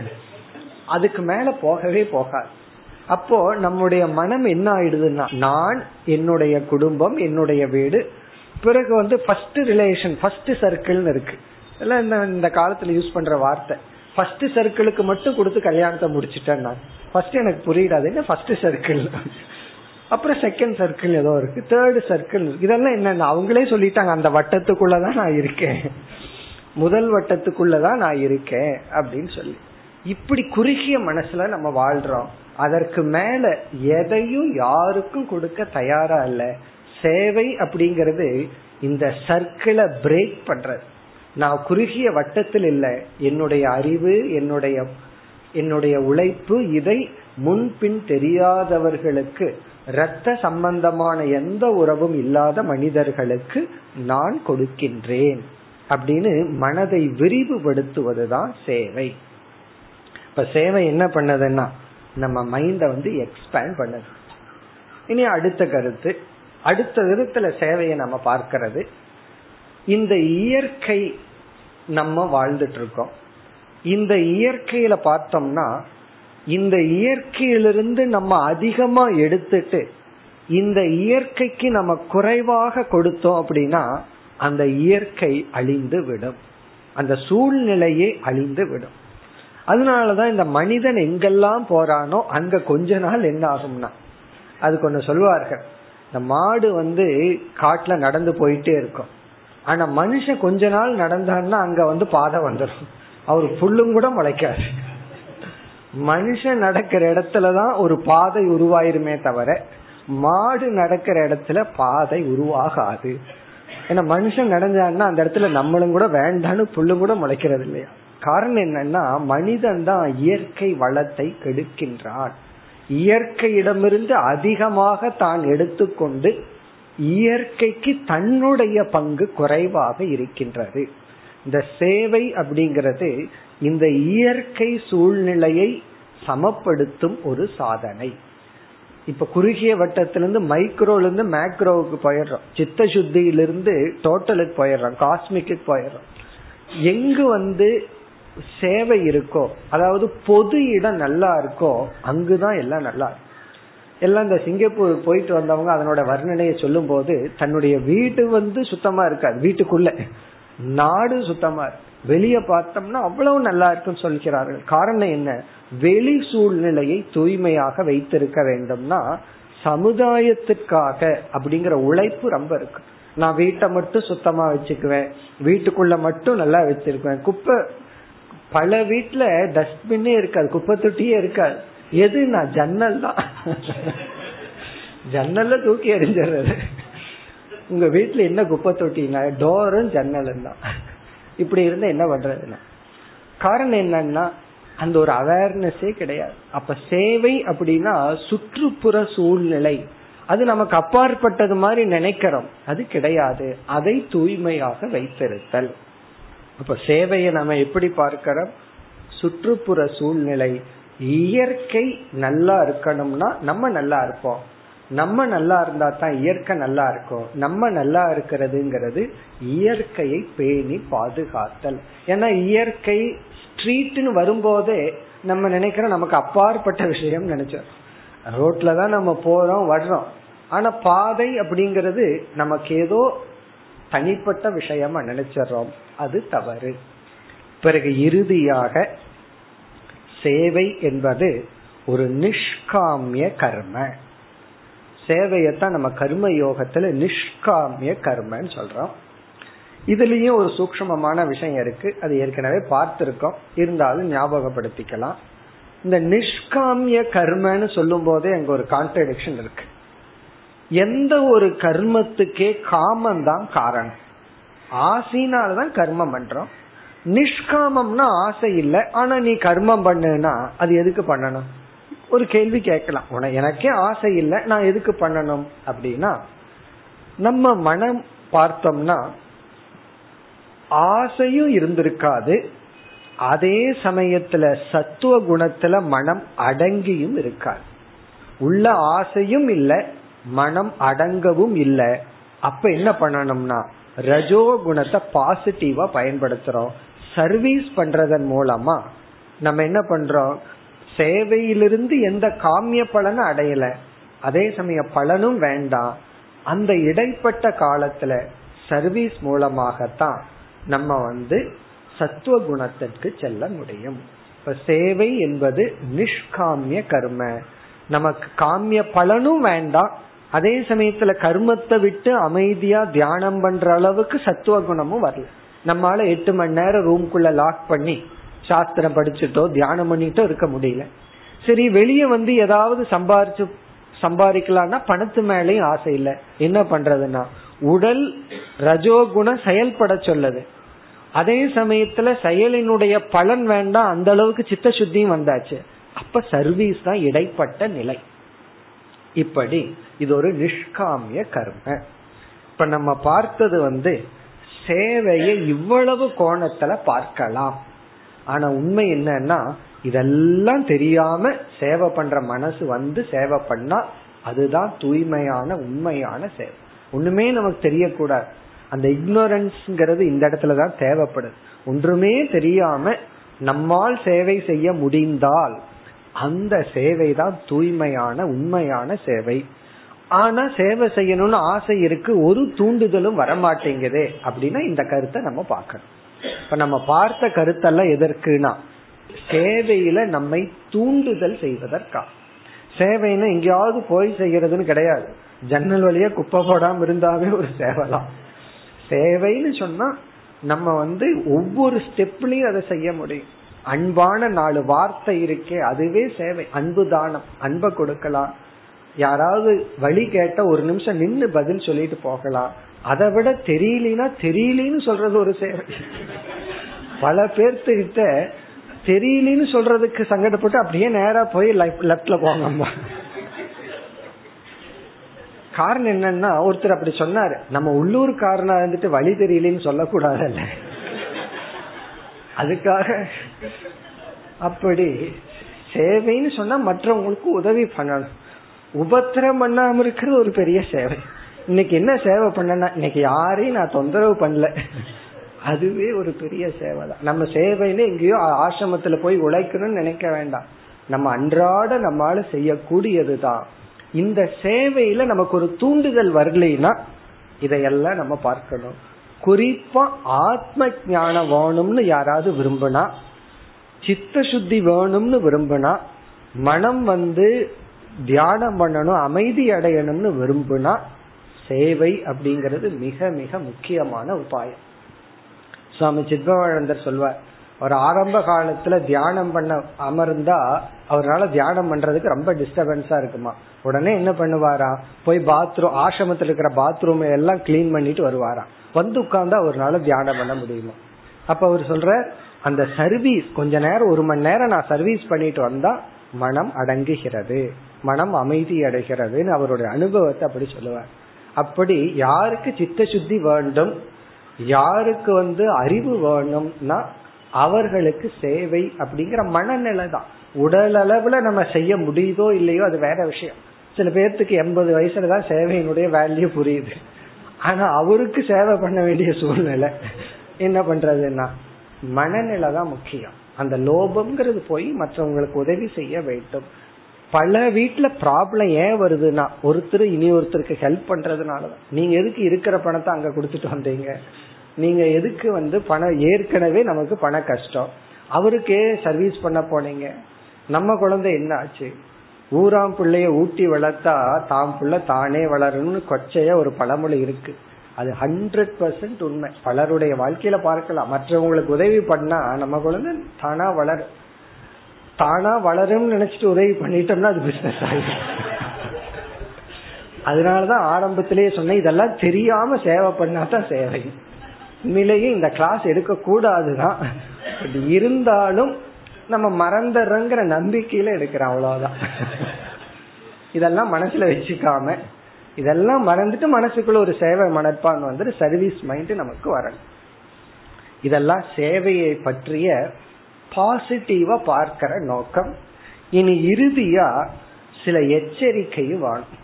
அதுக்கு மேல போகவே போகாது. அப்போ நம்முடைய மனம் என்ன ஆயிடுதுன்னா நான் என்னுடைய குடும்பம் என்னுடைய வீடு பிறகு வந்து ஃபர்ஸ்ட் ரிலேஷன் ஃபர்ஸ்ட் சர்க்கிள்னு இருக்கு. எல்லாம் இந்த காலத்துல யூஸ் பண்ற வார்த்தை. ஃபர்ஸ்ட் சர்க்கிளுக்கு மட்டும் கொடுத்து கல்யாணத்தை முடிச்சிட்டேன் நான் ஃபர்ஸ்ட் எனக்கு புரியாது என்ன? ஃபர்ஸ்ட் சர்க்கிள் அப்புறம் செகண்ட் சர்க்கிள் ஏதோ இருக்கு தேர்டு சர்க்கிள் இதெல்லாம் என்னென்ன? அவங்களே சொல்லிட்டாங்க அந்த வட்டத்துக்குள்ளதான் நான் இருக்கேன். முதல் வட்டத்துக்குள்ளதான் நான் இருக்கேன் அப்படின்னு சொல்லி. இப்படி குறுகிய மனசுல நம்ம வாழ்றோம். அதற்கு மேல எதையும் யாருக்கும் கொடுக்க தயாரா இல்ல. சேவை அப்படிங்கறது இந்த சர்க்கிளை பிரேக் பண்றது. நான் குறுகிய வட்டத்தில் இல்லை. என்னுடைய அறிவு என்னுடைய என்னுடைய உழைப்பு இதை முன்பின் தெரியாதவர்களுக்கு இரத்த சம்பந்தமான எந்த உறவும் இல்லாத மனிதர்களுக்கு நான் கொடுக்கின்றேன் அப்படின்னு மனதை விரிவுபடுத்துவதுதான் சேவை. இப்ப சேவை என்ன பண்ணதுன்னா நம்ம மைண்ட வந்து எக்ஸ்பேண்ட் பண்ணுது. இனி அடுத்த கருத்து அடுத்த விதத்துல சேவையை நம்ம பார்க்கிறது. இந்த இயற்கை நம்ம வாழ்ந்துட்டு இருக்கோம் இந்த இயற்கையில பார்த்தோம்னா இந்த இயற்கையிலிருந்து நம்ம அதிகமா எடுத்துட்டு இந்த இயற்கைக்கு நம்ம குறைவாக கொடுத்தோம் அப்படின்னா அந்த இயற்கை அழிந்து விடும். அந்த சூழ்நிலையே அழிந்து விடும். அதனாலதான் இந்த மனிதன் எங்கெல்லாம் போறானோ அங்க கொஞ்ச நாள் என்ன ஆகும்னா அது கொஞ்சம் சொல்லுவார்கள். இந்த மாடு வந்து காட்டுல நடந்து போயிட்டே இருக்கும். ஆனா மனுஷன் கொஞ்ச நாள் நடந்தான்னா அங்க வந்து பாதை வந்துடும் அவர் புல்லும் கூட முளைக்காது. மனுஷன் நடக்கிற இடத்துலதான் ஒரு பாதை உருவாயிருமே தவிர மாடு நடக்கிற இடத்துல பாதை உருவாகாது. ஏன்னா மனுஷன் நடந்தான்னா அந்த இடத்துல நம்மளும் கூட வேண்டான்னு புல்லும் கூட முளைக்கிறது இல்லையா? காரணம் என்னன்னா மனிதன் தான் இயற்கை வளத்தை கெடுக்கின்றான். இயற்கையிடமிருந்து அதிகமாக தான் எடுத்துக்கொண்டு இயற்கைக்கு தன்னுடைய பங்கு குறைவாக இருக்கின்றது. இந்த சேவை அப்படிங்கிறது இந்த இயற்கை சூழ்நிலையை சமப்படுத்தும் ஒரு சாதனை. இப்ப குறுகிய வட்டத்திலிருந்து மைக்ரோல இருந்து மேக்ரோவுக்கு போயிடுறோம். சித்த சுத்தியிலிருந்து டோட்டலுக்கு போயிடுறோம். காஸ்மிக்கு போயிடுறோம். எங்கு வந்து சேவை இருக்கோ அதாவது பொது இடம் நல்லா இருக்கோ அங்குதான் எல்லாம் நல்லா இருக்கும். எல்லாம் இந்த சிங்கப்பூர் போயிட்டு வந்தவங்க அதனோட வர்ணனையை சொல்லும் போது தன்னுடைய வீடு வந்து சுத்தமா இருக்காது. வீட்டுக்குள்ள. நாடு சுத்தமா இருக்கு. வெளியே பார்த்தோம்னா அவ்வளவு நல்லா இருக்குன்னு சொல்கிறார்கள். காரணம் என்ன? வெளி சூழ்நிலையை தூய்மையாக வைத்திருக்க வேண்டும்னா சமுதாயத்திற்காக அப்படிங்கிற உழைப்பு ரொம்ப இருக்கு. நான் வீட்டை மட்டும் சுத்தமா வச்சுக்குவேன். வீட்டுக்குள்ள மட்டும் நல்லா வச்சிருக்குவேன் குப்பை பல வீட்டுல டஸ்ட்பின்னே இருக்காது. குப்பை தொட்டியே இருக்காது. எது நான் ஜன்னல் தான். ஜன்னல்ல தூக்கி எறிஞ்சிடுறது. உங்க வீட்டுல என்ன குப்பை தொட்டிங்க டோரும் ஜன்னலும் தான். இப்படி இருந்தா என்ன பண்றதுன்னா காரணம் என்னன்னா அந்த ஒரு அவேர்னஸே கிடையாது. அப்ப சேவை அப்படின்னா சுற்றுப்புற சூழ்நிலை. அது நமக்கு அப்பாற்பட்டது மாதிரி நினைக்கிறோம். அது கிடையாது. அதை தூய்மையாக வைத்திருத்தல். அப்ப சேவையை நம்ம எப்படி பார்க்கிறோம்? சுற்றுப்புற சூழ்நிலை. இயற்கை நல்லா இருக்கணும்னா நம்ம நல்லா இருப்போம். நம்ம நல்லா இருந்தா தான் இயற்கை நல்லா இருக்கும். நம்ம நல்லா இருக்கிறதுங்கிறது இயற்கையை பேணி பாதுகாத்தல். ஏன்னா இயற்கை ஸ்ட்ரீட்னு வரும்போதே நம்ம நினைக்கிறோம் நமக்கு அப்பாற்பட்ட விஷயம் நினைச்சோம். ரோட்ல தான் நம்ம போறோம் வர்றோம். ஆனா பாதை அப்படிங்கிறது நமக்கு ஏதோ தனிப்பட்ட விஷயமா நினைச்சிடறோம். அது தவறு. பிறகு இறுதியாக சேவை என்பது ஒரு நிஷ்காமிய கர்ம. சேவையத்தான் நம்ம கர்ம யோகத்துல நிஷ்காமிய கர்மன்னு சொல்றோம். இதுலயும் ஒரு சூக்மமான விஷயம் இருக்கு. அது ஏற்கனவே பார்த்திருக்கோம். இருந்தாலும் ஞாபகப்படுத்திக்கலாம். இந்த நிஷ்காமிய கர்மன்னு சொல்லும் போதே அங்க ஒரு கான்ட்ரடிக்ஷன் இருக்கு. எந்த ஒரு கர்மத்துக்கே காமம் தான் காரணம். ஆசைனாலதான் கர்மம் பண்றோம். நிஷ்காமம்னா ஆசை இல்லை. ஆனா நீ கர்மம் பண்ணுனா அது எதுக்கு பண்ணணும்? ஒரு கேள்வி கேட்கலாம். உனக்கு எனக்கே ஆசை இல்லை நான் எதுக்கு பண்ணணும் அப்படின்னா நம்ம மனம் பார்த்தோம்னா ஆசையும் இருந்திருக்காது. அதே சமயத்துல சத்துவ குணத்துல மனம் அடங்கியும் இருக்காது. உள்ள ஆசையும் இல்லை மனம் அடங்கவும் இல்லை. அப்ப என்ன பண்ணணும்னா ரஜோ குணத்தை பாசிட்டிவா பயன்படுத்துறோம். சர்வீஸ் பண்றதன் மூலமா நம்ம என்ன பண்றோம்? சேவையிலிருந்து எந்த காமிய பலனும் அடையல. அதே சமய பலனும் வேண்டாம். அந்த இடைப்பட்ட காலத்துல சர்வீஸ் மூலமாகத்தான் நம்ம வந்து சத்துவ குணத்திற்கு செல்ல முடியும். இப்ப சேவை என்பது நிஷ்காமிய கர்ம. நமக்கு காமிய பலனும் வேண்டாம். அதே சமயத்துல கர்மத்தை விட்டு அமைதியா தியானம் பண்ற அளவுக்கு சத்துவ குணமும் வரல. நம்மளால எட்டு மணி நேரம் ரூம்குள்ள லாக் பண்ணி சாஸ்திரம் படிச்சுட்டோ தியானம் பண்ணிட்டோ இருக்க முடியல. சரி வெளியே வந்து ஏதாவது சம்பாரிச்சு சம்பாதிக்கலாம்னா பணத்து மேலேயும் ஆசை இல்லை. என்ன பண்றதுன்னா உடல் ரஜோகுணம் செயல்பட சொல்லுது. அதே சமயத்துல செயலினுடைய பலன் வேண்டாம் அந்த அளவுக்கு சித்த சுத்தியும் வந்தாச்சு. அப்ப சர்வீஸ் தான் இடைப்பட்ட நிலை. இப்படி இது ஒரு நிஷ்காமிய கர்ம. இப்ப நம்ம பார்த்தது வந்து சேவையை இவ்வளவு கோணத்துல பார்க்கலாம். ஆனா உண்மை என்னன்னா இதெல்லாம் தெரியாம சேவை பண்ற மனசு வந்து சேவை பண்ணா அதுதான் தூய்மையான உண்மையான சேவை. ஒண்ணுமே நமக்கு தெரியக்கூடாது. அந்த இக்னோரன்ஸ்ங்கிறது இந்த இடத்துலதான் தேவைப்படுது. ஒன்றுமே தெரியாம நம்மால் சேவை செய்ய முடிந்தால் அந்த சேவை தான் தூய்மையான உண்மையான சேவை. ஆனா சேவை செய்யணும்னு ஆசை இருக்கு ஒரு தூண்டுதலும் வரமாட்டேங்குதே அப்படின்னா இந்த கருத்தை நம்ம பார்க்கணும். இப்ப நம்ம பார்த்த கருத்தெல்லாம் எதற்குனா சேவையில நம்மை தூண்டுதல் செய்வதற்கா. சேவைன்னு எங்கேயாவது போய் செய்யறதுன்னு கிடையாது. ஜன்னல் வழியா குப்பை போடாம இருந்தாவே ஒரு சேவை தான் சேவைன்னு சொன்னா நம்ம வந்து ஒவ்வொரு ஸ்டெப்லயும் அதை செய்ய முடியும். அன்பான நாலு வார்த்தை இருக்கே அதுவே சேவை. அன்பு தானம் அன்பை கொடுக்கலாம். யாராவது வழி கேட்ட ஒரு நிமிஷம் நின்று பதில் சொல்லிட்டு போகலாம். அதை விட தெரியலனா தெரியலன்னு சொல்றது ஒரு சேவை. பல பேர்த்துக்கிட்ட தெரியலன்னு சொல்றதுக்கு சங்கடப்பட்டு அப்படியே நேரா போய் லெப்ட்ல போங்கம்மா காரணம் என்னன்னா ஒருத்தர் அப்படி சொன்னாரு. நம்ம உள்ளூர் காரணம் இருந்துட்டு வழி தெரியலன்னு சொல்லக்கூடாதுல்ல. அதுக்காக அப்படி சேவைன்னு சொன்னா மற்றவங்களுக்கு உதவி பண்ணணும். உபத்திரம் பண்ணாம இருக்கிறது ஒரு பெரிய சேவை. இன்னைக்கு என்ன சேவை பண்ணனா இன்னைக்கு யாரையும் நான் தொந்தரவு பண்ணல. அதுவே ஒரு பெரிய சேவை தான். நம்ம சேவைன்னு எங்கேயோ ஆசிரமத்துல போய் உழைக்கணும்னு நினைக்க வேண்டாம். நம்ம அன்றாட நம்மால செய்யக்கூடியது தான். இந்த சேவையில நமக்கு ஒரு தூண்டுதல் வரலைன்னா இதையெல்லாம் நம்ம பார்க்கணும். குறிப்பா ஆத்ம ஞானம் வேணும்னு யாராவது விரும்பினா சித்த சுத்தி வேணும்னு விரும்பினா மனம் வந்து தியானம் பண்ணணும் அமைதி அடையணும்னு விரும்புனா சேவை அப்படிங்கிறது மிக மிக முக்கியமான உபாயம். சுவாமி சித்பவானந்தர் சொல்வார் அவர் ஆரம்ப காலத்துல தியானம் பண்ண அமர்ந்தா அவரால் தியானம் பண்றதுக்கு ரொம்ப டிஸ்டர்பன்ஸா இருக்குமா? உடனே என்ன பண்ணுவாரா? போய் பாத்ரூம் ஆசிரமத்தில் இருக்கிற பாத்ரூம் எல்லாம் கிளீன் பண்ணிட்டு வருவாராம் வந்து உட்கார்ந்தா அவரால் தியானம் பண்ண முடியுமா? அப்ப அவர் சொல்ற அந்த சர்வீஸ் கொஞ்ச நேரம் ஒரு மணி நேரம் நான் சர்வீஸ் பண்ணிட்டு வந்தா மனம் அடங்குகிறது. மனம் அமைதி அடைகிறதுன்னு அவருடைய அனுபவத்தை அப்படி சொல்லுவார். அப்படி யாருக்கு சித்த சுத்தி வேண்டும் யாருக்கு வந்து அறிவு வேணும்னா அவர்களுக்கு சேவை அப்படிங்கிற மனநிலை தான். உடல் அளவுல நம்ம செய்ய முடியுதோ இல்லையோ அது வேற விஷயம். சில பேர்த்துக்கு எண்பது வயசுல தான் சேவையினுடைய வேல்யூ புரியுது. ஆனா அவருக்கு சேவை பண்ண வேண்டிய சூழ்நிலை என்ன பண்றதுன்னா மனநிலை தான் முக்கியம். அந்த லோபம்ங்கிறது போய் மற்றவங்களுக்கு உதவி செய்ய வேண்டும். பல வீட்டுல ப்ராப்ளம் ஏன் வருதுன்னா ஒருத்தர் இனி ஒருத்தருக்கு ஹெல்ப் பண்றதுனாலதான் நீங்க எதுக்கு இருக்கிற பணத்தை அங்க கொடுத்துட்டு வந்தீங்க? நீங்க எதுக்கு வந்து பணம் ஏற்கனவே நமக்கு பண கஷ்டம். அவருக்கே சர்வீஸ் பண்ண போனீங்க. நம்ம குழந்தை என்ன ஆச்சு? ஊராம் பிள்ளைய ஊட்டி வளர்த்தா தாம் பிள்ளை தானே வளரணும்னு கொச்சையா ஒரு பழமொழி இருக்கு. அது ஹண்ட்ரட் பர்சன்ட் உண்மை. பலருடைய வாழ்க்கையில பார்க்கலாம். மற்றவங்களுக்கு உதவி பண்ணா நம்ம குழந்தை தானா வளரும். தானா வளரும்னு நினைச்சிட்டு உதவி பண்ணிட்டோம்னா அது பிசினஸ் ஆகும் அதனாலதான் ஆரம்பத்திலேயே சொன்னேன் இதெல்லாம் தெரியாம சேவை பண்ணாதான் சேவை. உண்மையிலேயே இந்த கிளாஸ் எடுக்க கூடாதுதான் இருந்தாலும் நம்ம மறந்துடுறோங்கிற நம்பிக்கையில எடுக்கிறோம் அவ்வளவுதான். இதெல்லாம் மனசுல வச்சுக்காம. இதெல்லாம் மறந்துட்டு மனசுக்குள்ள ஒரு சேவை மனப்பான் வந்துட்டு சர்வீஸ் மைண்ட் நமக்கு வரணும். இதெல்லாம் சேவையை பற்றிய பாசிட்டிவா பார்க்கிற நோக்கம். இனி இறுதியா சில எச்சரிக்கையும் வாழும்.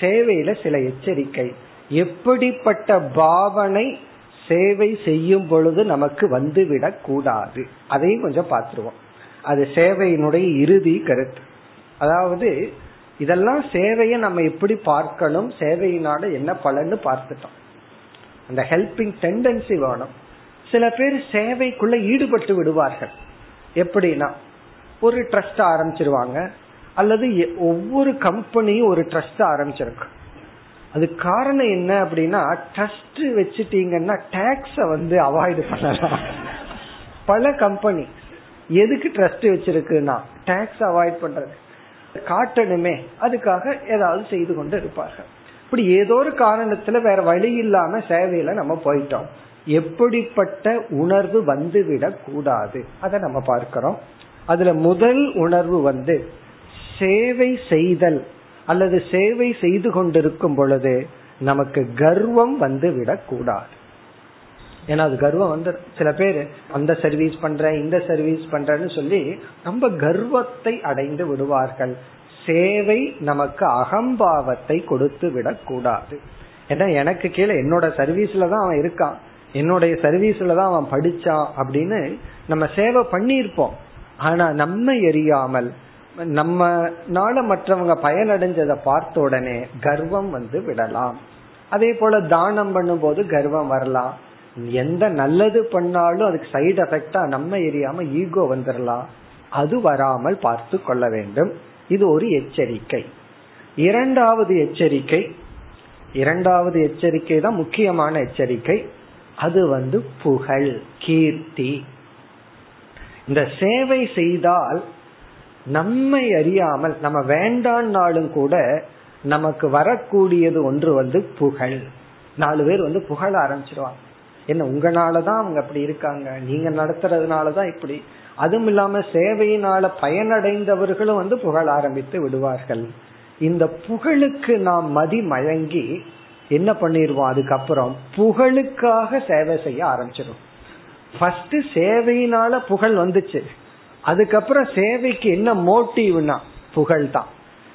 சேவையில சில எச்சரிக்கை. எப்படிப்பட்ட பாவனை சேவை செய்யும் பொழுது நமக்கு வந்துவிடக் கூடாது. அதையும் கொஞ்சம் பார்த்துருவோம். அது சேவையினுடைய இறுதி கருத்து. அதாவது இதெல்லாம் சேவையை நம்ம எப்படி பார்க்கணும் சேவையினால என்ன பலன்னு பார்த்துட்டோம். அந்த ஹெல்பிங் டெண்டன்சி வேணும். சில பேர் சேவைக்குள்ள ஈடுபட்டு விடுவார்கள். எப்படின்னா ஒரு ட்ரஸ்ட் ஆரம்பிச்சிருவாங்க அல்லது ஒவ்வொரு கம்பெனியும் ஒரு ட்ரஸ்ட் ஆரம்பிச்சிருக்கு. அது காரணம் என்ன அப்படின்னா ட்ரஸ்ட் வச்சுட்டீங்கன்னா டாக்ஸ வந்து அவாய்டு பண்ணலாம். பல கம்பெனி எதுக்கு ட்ரஸ்ட் வச்சிருக்குன்னா டாக்ஸ் அவாய்ட் பண்றது. காட்டணுமே. அதுக்காக ஏதாவது செய்து கொண்டு இருப்பார்கள். இப்படி ஏதோ ஒரு காரணத்துல வேற வழி இல்லாம சேவையில நம்ம போயிட்டோம். எப்படிப்பட்ட உணர்வு வந்துவிடக் கூடாது. அதை நம்ம பார்க்கிறோம். அதுல முதல் உணர்வு வந்து சேவை செய்தல். அல்லது சேவை செய்து கொண்டிருக்கும் பொழுது நமக்கு கர்வம் வந்து விடக்கூடாது ஏன்னா அது கர்வம் வந்து சில பேர் அந்த சர்வீஸ் பண்றேன் இந்த சர்வீஸ் பண்றேன்னு சொல்லி ரொம்ப கர்வத்தை அடைந்து விடுவார்கள். சேவை நமக்கு அகம்பாவத்தை கொடுத்து விடக்கூடாது. ஏன்னா எனக்கு கீழே என்னோட சர்வீஸ்ல தான் அவன் இருக்கான். என்னுடைய சர்வீஸ்ல தான் அவன் படிச்சான் அப்படின்னு நம்ம சேவை பண்ணியிருப்போம். ஆனா நம்ம எரியாமல் நம்மனால மற்றவங்க பயனடைஞ்சதை பார்த்த உடனே கர்வம் வந்து விடலாம். அதே போல தானம் பண்ணும்போது கர்வம் வரலாம். எந்த நல்லது பண்ணாலும் அதுக்கு சைடு எஃபெக்டா நம்ம எரியாம ஈகோ வந்துடலாம் அது வராமல் பார்த்து கொள்ள வேண்டும். இது ஒரு எச்சரிக்கை. இரண்டாவது எச்சரிக்கை. இரண்டாவது எச்சரிக்கை தான் முக்கியமான எச்சரிக்கை. அது வந்து புகழ் கீர்த்தி. இந்த சேவை செய்தால் நம்மை அறியாமல் நம்ம வேண்டான்னாலும் கூட நமக்கு வரக்கூடியது ஒன்று வந்து புகழ். நாலு பேர் வந்து புகழ ஆரம்பிச்சிருவாங்க. என்ன உங்களாலதான் அவங்க அப்படி இருக்காங்க. நீங்க நடத்துறதுனாலதான் இப்படி. அதுவும் இல்லாம சேவையினால பயனடைந்தவர்களும் வந்து புகழ ஆரம்பித்து விடுவார்கள். இந்த புகழுக்கு நாம் மதி மயங்கி என்ன பண்ணிடுவோம் அதுக்கப்புறம் புகழுக்காக சேவை செய்ய ஆரம்பிச்சிடும் ஃபர்ஸ்ட் சேவையினால புகழ் வந்துச்சு. அதுக்கப்புறம் சேவைக்கு என்ன மோட்டிவ்னா புகழ் தான்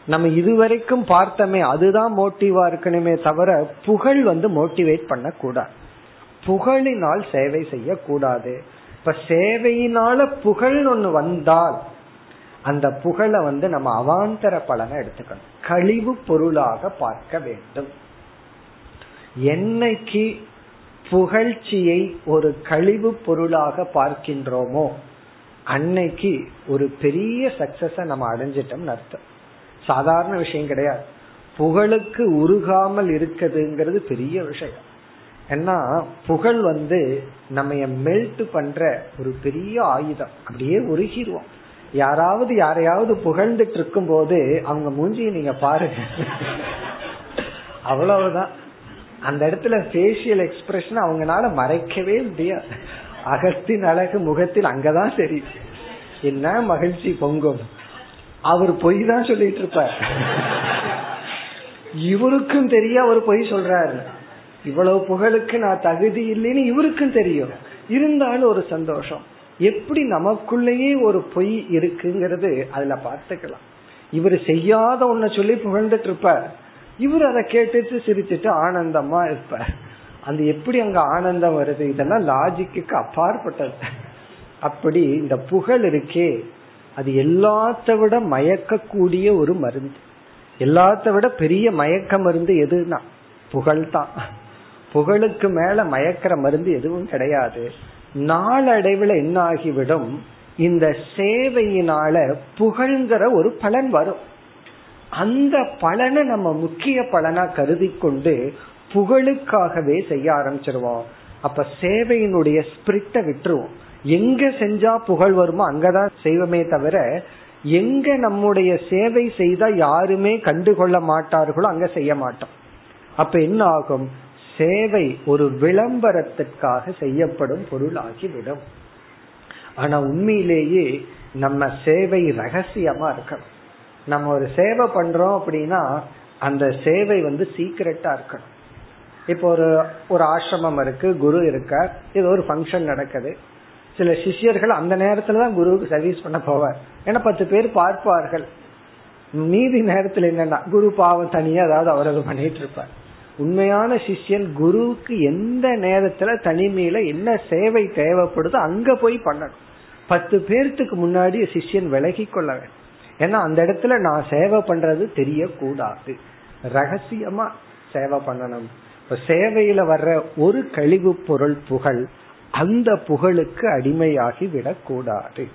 நம்ம இதுவரைக்கும் பார்த்தோமே அதுதான் மோட்டிவா இருக்கணுமே தவிர புகழ் வந்து மோட்டிவேட் பண்ண கூடாது புகழினால் சேவை செய்யக்கூடாது. இப்ப சேவையினால புகழ் ஒண்ணு வந்தால் அந்த புகழை வந்து நம்ம அவாந்தர பலனை எடுத்துக்கணும். கழிவு பொருளாக பார்க்க வேண்டும். என்னைக்கு புகழ்ச்சியை ஒரு கழிவு பொருளாக பார்க்கின்றோமோ அன்னைக்கு ஒரு பெரிய சக்சஸ நம்ம அடைஞ்சிட்டோம்னு அர்த்தம். சாதாரண விஷயம் கிடையாது. புகழுக்கு உருகாமல் இருக்குதுங்கிறது பெரிய விஷயம். ஏன்னா புகழ் வந்து நம்ம மெல்ட் பண்ற ஒரு பெரிய ஆயுதம். அப்படியே உருகிடுவோம். யாராவது யாரையாவது புகழ்ந்துட்டு இருக்கும் போது அவங்க மூஞ்சியை நீங்க பாருங்க. அவ்வளவுதான். அந்த இடத்துல ஃபேஷியல் எக்ஸ்பிரஷன் அவங்களால மறைக்கவே முடியாது. அகத்தின் அழகு முகத்தில் அங்கதான் சரி என்ன மகிழ்ச்சி பொங்கும். அவர் பொய் தான் சொல்லிட்டு இருப்பார். இவருக்கும் தெரிய அவர் பொய் சொல்றாரு. இவ்வளவு புகழுக்கு நான் தகுதி இல்லைன்னு இவருக்கும் தெரியும். இருந்தாலும் ஒரு சந்தோஷம். எப்படி நமக்குள்ளேயே ஒரு பொய் இருக்குங்கிறது அதுல பார்த்துக்கலாம். இவர் செய்யாத ஒன்ன சொல்லி புகழ்ந்துட்டு இருப்பார் இவர் அதை கேட்டுட்டு சிரிச்சுட்டு ஆனந்தமா இருப்பார். அந்த எப்படி அங்க ஆனந்தம் வருது? இதெல்லாம் லாஜிக்கு அப்பாற்பட்டது. அப்படி இந்த புகழ் இருக்கே அது எல்லாத்த விட மயக்கக்கூடிய ஒரு மருந்து. எல்லாத்த விட பெரிய மயக்க மருந்து எதுனா புகழ் தான். புகழுக்கு மேல மயக்கிற மருந்து எதுவும் கிடையாது. நாளடைவுல என்ன ஆகிவிடும் இந்த சேவையினால புகழ்ங்கிற ஒரு பலன் வரும். அந்த பலனை நம்ம முக்கிய பலனா கருதி கொண்டு புகழுக்காகவே செய்ய ஆரம்பிச்சிருவோம். அப்ப சேவையினுடைய ஸ்பிரிட்ட விட்டுருவோம். எங்க செஞ்சா புகழ் வருமோ அங்கதான் செய்வோமே தவிர எங்க நம்முடைய சேவை செய்தா யாருமே கண்டுகொள்ள மாட்டார்களோ அங்க செய்ய மாட்டோம். அப்ப என்ன ஆகும் சேவை ஒரு விளம்பரத்திற்காக செய்யப்படும் பொருள் ஆகிவிடும் ஆனா உண்மையிலேயே நம்ம சேவை ரகசியமா இருக்கணும். நம்ம ஒரு சேவை பண்றோம் அப்படின்னா அந்த சேவை வந்து சீக்கிரட்டா இருக்கணும். இப்போ ஒரு ஒரு ஆசிரமம் இருக்கு குரு இருக்கார் இது ஒரு ஃபங்க்ஷன் நடக்குது. சில சிஷியர்கள் அந்த நேரத்துல தான் குருவுக்கு சர்வீஸ் பண்ண போவார். ஏன்னா பத்து பேர் பார்ப்பார்கள். மீதி நேரத்துல என்னன்னா குரு பாவம் தனியா அதாவது அவர் பண்ணிட்டு இருப்பார். உண்மையான சிஷ்யன் குருவுக்கு எந்த நேரத்துல தனிமையில என்ன சேவை தேவைப்படுதோ அங்க போய் பண்ணணும். பத்து பேர்த்துக்கு முன்னாடி சிஷ்யன் விலகி கொள்ள வேண்டும். ஏன்னா அந்த இடத்துல நான் சேவை பண்றது தெரியக்கூடாது. ரகசியமா சேவை பண்ணணும். இப்ப சேவையில வர்ற ஒரு கழிவு பொருள் புகழ் அந்த புகழுக்கு அடிமையாகி விடக்கூடாது.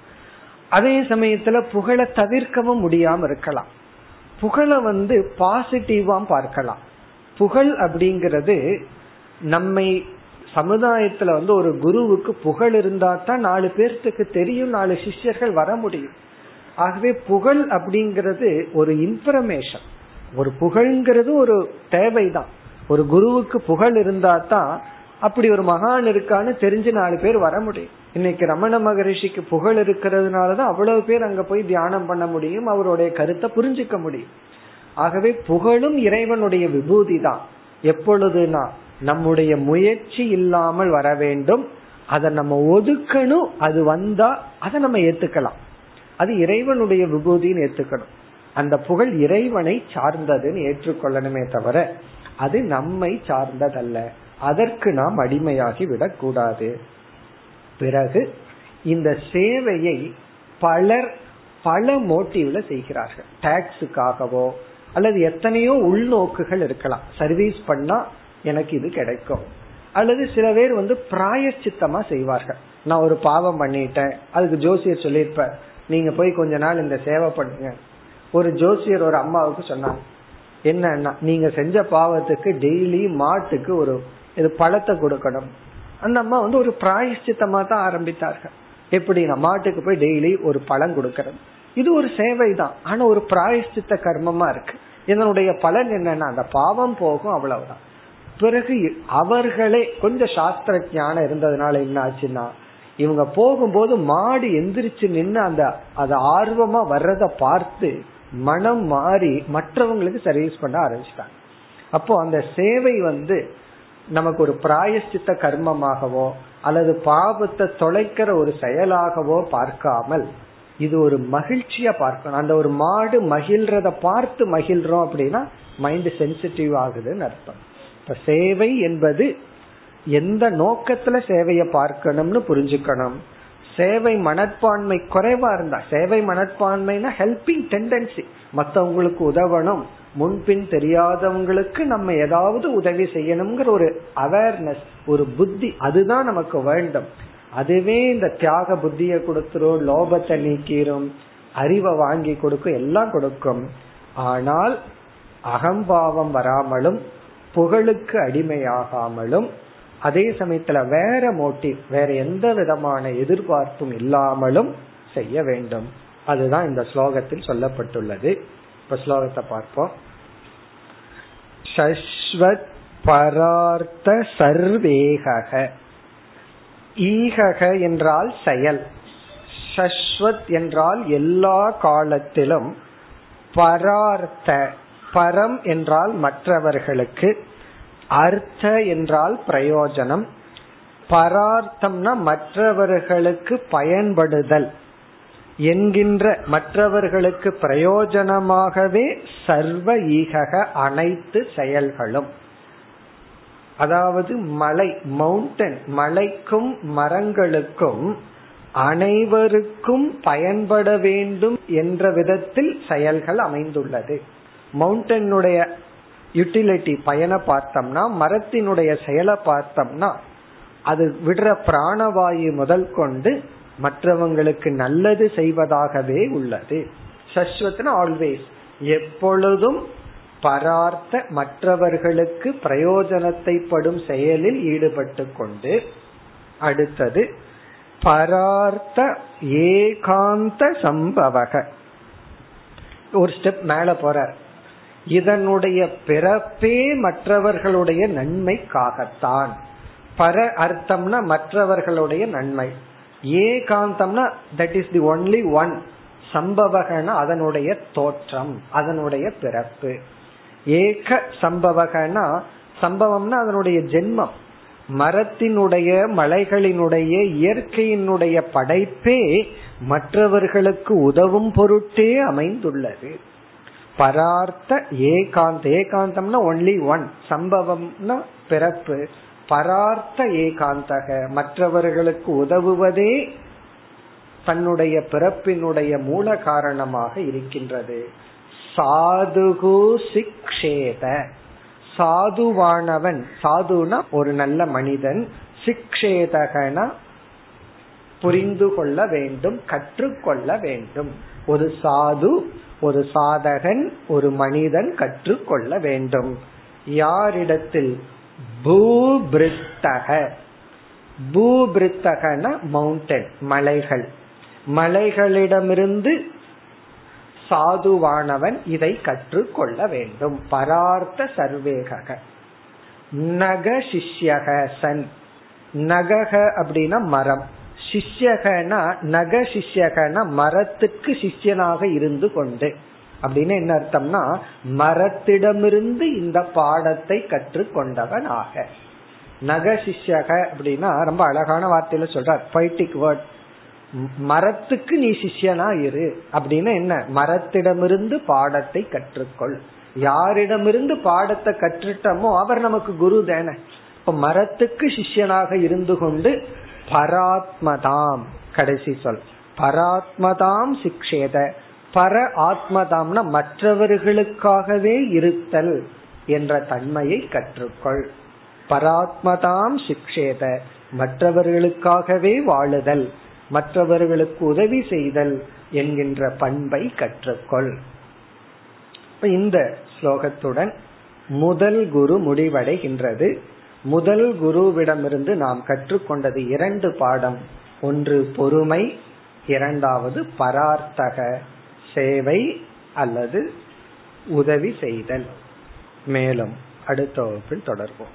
அதே சமயத்துல புகழை தவிர்க்கவும் முடியாம இருக்கலாம். புகழை வந்து பாசிட்டிவா பார்க்கலாம். புகழ் அப்படிங்கிறது நம்மை சமுதாயத்துல வந்து ஒரு குருவுக்கு புகழ் இருந்தா தான் நாலு பேர்த்துக்கு தெரியும் நாலு சிஷ்யர்கள் வர முடியும். ஆகவே புகழ் அப்படிங்கிறது ஒரு இன்ஃபர்மேஷன் ஒரு புகழ்ங்கிறது ஒரு தேவைதான். ஒரு குருவுக்கு புகழ் இருந்தா தான் அப்படி ஒரு மகான் இருக்கான்னு தெரிஞ்சு நாலு பேர் வர முடியும். இன்னைக்கு ரமண மகரிஷிக்கு புகழ் இருக்கிறதுனாலதான் அவ்வளவு பேர் அங்க போய் தியானம் பண்ண முடியும் அவருடைய கருத்தை புரிஞ்சுக்க முடியும். ஆகவே புகழும் இறைவனுடைய விபூதி தான் எப்பொழுதுனா நம்முடைய முயற்சி இல்லாமல் வர வேண்டும். அதை நம்ம ஒதுக்கணும். அது வந்தா அதை நம்ம ஏத்துக்கலாம். அது இறைவனுடைய விபூதின்னு ஏத்துக்கணும். அந்த புகழ் இறைவனை சார்ந்ததுன்னு ஏற்றுக்கொள்ளணுமே தவிர அது நம்மை சார்ந்ததல்ல. அதற்கு நாம் அடிமையாகி விடக்கூடாது. பிறகு இந்த சேவையை பலர் பல மோட்டிவ்ல செய்கிறார்கள். டாக்ஸுக்காகவோ அல்லது எத்தனையோ உள்நோக்குகள் இருக்கலாம். சர்வீஸ் பண்ணா எனக்கு இது கிடைக்கும். அல்லது சில பேர் வந்து பிராயச்சித்தமா செய்வார்கள். நான் ஒரு பாவம் பண்ணிட்டேன். அதுக்கு ஜோசியர் சொல்லியிருப்ப நீங்க போய் கொஞ்ச நாள் இந்த சேவை பண்ணுங்க. ஒரு ஜோசியர் ஒரு அம்மாவுக்கு சொன்னாங்க. என்னன்னா நீங்க செஞ்ச பாவத்துக்கு டெய்லி மாட்டுக்கு ஒரு இது பழத்தை கொடுக்கணும். அந்த அம்மா வந்து ஒரு பிராயஷ்சித்தமா தான் ஆரம்பித்தார்கள். எப்படி நான் மாட்டுக்கு போய் டெய்லி ஒரு பழம் கொடுக்கறது. இது ஒரு சேவை தான் ஆனா ஒரு பிராயஷ்சித்த கர்மமா இருக்கு. இதனுடைய பலன் என்னன்னா அந்த பாவம் போகும் அவ்வளவுதான். பிறகு அவர்களே கொஞ்சம் சாஸ்திர ஞானம் இருந்ததுனால என்ன ஆச்சுன்னா இவங்க போகும்போது மாடு எந்திரிச்சு நின்று அந்த அது ஆர்வமா வர்றத பார்த்து மனம் மாறி மற்றவங்களுக்கு சர்வீஸ் பண்ண ஆரம்பிச்சிட்டாங்க. அப்போ அந்த சேவை வந்து நமக்கு ஒரு பிராயஷ்சித்த கர்மமாகவோ அல்லது பாவத்தை தொலைக்கிற ஒரு செயலாகவோ பார்க்காமல் இது ஒரு மகிழ்ச்சியா பார்க்கணும். அந்த ஒரு மாடு மகிழ்றத பார்த்து மகிழ்றோம் அப்படின்னா மைண்ட் சென்சிட்டிவ் ஆகுதுன்னு அர்த்தம். இப்ப சேவை என்பது எந்த நோக்கத்துல சேவையை பார்க்கணும்னு புரிஞ்சுக்கணும். சேவை மனப்பான்மை குறைவா இருந்தா சேவை மனப்பான்மைனா ஹெல்பிங் டெண்டன்சி மத்தவங்களுக்கு உதவணும். முன்பின் தெரியாதவங்களுக்கு நம்ம ஏதாவது உதவி செய்யணுங்கிற ஒரு அவேர்னஸ் ஒரு புத்தி அதுதான் நமக்கு வேண்டும். அதுவே இந்த தியாக புத்திய கொடுத்துரும் லோபத்தை நீக்கிரும் அறிவை வாங்கி கொடுக்கும் எல்லாம் கொடுக்கும். ஆனால் அகம்பாவம் வராமலும் புகழுக்கு அடிமையாகாமலும் அதே சமயத்துல வேற மோட்டிவ் வேற எந்த விதமான எதிர்பார்ப்பும் இல்லாமலும் செய்ய வேண்டும். அதுதான் இந்த ஸ்லோகத்தில் சொல்லப்பட்டுள்ளது. இப்ப ஸ்லோகத்தை பார்ப்போம். சஸ்வத் பரார்த்த சர்வேக ஈகக என்றால் செயல். சஸ்வத் என்றால் எல்லா காலத்திலும் பரார்த்த. பரம் என்றால் மற்றவர்களுக்கு. அர்த்த என்றால் பிரயோஜனம். பரார்த்தம்னா மற்றவர்களுக்கு பயன்படுதல். என்கின்ற மற்றவர்களுக்கு பிரயோஜனமாகவே சர்வ ஈகக அனைத்து செயல்களும். அதாவது மலை மவுண்டன் மலைக்கும் மரங்களுக்கும் அனைவருக்கும் பயன்பட வேண்டும் என்ற விதத்தில் செயல்கள் அமைந்துள்ளது. மவுண்டனுடைய யூட்டிலிட்டி பயனை பார்த்தோம்னா மரத்தினுடைய செயலை பார்த்தோம்னா அது விடுற பிராணவாயு முதல் கொண்டு மற்றவங்களுக்கு நல்லது செய்வதாகவே உள்ளது. சஸ்வத்னா ஆல்வேஸ் எப்பொழுதும் பரார்த்த மற்றவர்களுக்கு பிரயோஜனத்தை படும் செயலில் ஈடுபட்டு கொண்டு அடுத்தது பரார்த்த ஏகாந்த சம்பவக. ஒரு ஸ்டெப் மேல போறார். இதனுடைய பிறப்பே மற்றவர்களுடைய நன்மைக்காகத்தான். பர அர்த்தம்னா மற்றவர்களுடைய நன்மை. ஏகாந்தம்னா that is the only one சம்பவகன அதனுடைய தோற்றம் அதனுடைய பிறப்பு. ஏக சம்பவகனா சம்பவம்னா அதனுடைய ஜென்மம். மரத்தினுடைய மலைகளினுடைய இயற்கையினுடைய படைப்பே மற்றவர்களுக்கு உதவும் பொருட்டே அமைந்துள்ளது. பரார்த்த ஏகாந்த ஏகாந்தம்னா ஒன்லி ஒன் சம்பவம்னா பிறப்பு. பரார்த்த ஏகாந்தக மற்றவர்களுக்கு உதவுவதே தன்னுடைய பிறப்பினுடைய மூல காரணமாக இருக்கின்றது. சாதுகு சிக்ஷேத. சாதுவானவன் சாதுனா ஒரு நல்ல மனிதன் சிக்ஷேதகனா புரிந்து கொள்ள வேண்டும் கற்றுக்கொள்ள வேண்டும். ஒரு சாது ஒரு சாதகன் ஒரு மனிதன் கற்றுக்கொள்ள வேண்டும். யாரிடத்தில்? பூபிருத்தக. பூபிருத்தகன மவுண்டன் மலைகள். மலைகளிடமிருந்து சாதுவானவன் இதை கற்றுக்கொள்ள வேண்டும். பரார்த்த சர்வேக நக சிஷ்யக சன். நகக அப்படின்னா மரம். சிஷ்யகனா நக சிஷ்யகனா மரத்துக்கு சிஷ்யனாக இருந்து கொண்டு. அப்படின்னு என்ன அர்த்தம்னா மரத்திடமிருந்து இந்த பாடத்தை கற்றுக்கொண்டவன் ஆக நக சிஷ்யக அப்படின்னா ரொம்ப அழகான வார்த்தையில சொல்றார் பைட்டிக் வேர்ட் மரத்துக்கு நீ சிஷ்யனா இரு. அப்படின்னு என்ன? மரத்திடமிருந்து பாடத்தை கற்றுக்கொள். யாரிடமிருந்து பாடத்தை கற்றுட்டமோ அவர் நமக்கு குரு தானே. இப்ப மரத்துக்கு சிஷ்யனாக இருந்து கொண்டு பராத்மதாம் கடைசி சொல். பராத்மதாம் சிக்ஷேத. பர ஆத்மதாம்னா மற்றவர்களுக்காகவே இருத்தல் என்ற தன்மையை கற்றுக்கொள். பராத்மதாம் சிக்ஷேத. மற்றவர்களுக்காகவே வாழுதல். மற்றவர்களுக்கு உதவி செய்தல் என்கின்ற பண்பை கற்றுக்கொள். இந்த ஸ்லோகத்துடன் முதல் குரு முடிவடைகின்றது. முதல் குருவிடமிருந்து நாம் கற்றுக்கொண்டது இரண்டு பாடம். ஒன்று பொறுமை இரண்டாவது பரார்த்தக சேவை அல்லது உதவி செய்தல். மேலும் அடுத்த வகுப்பில் தொடர்போம்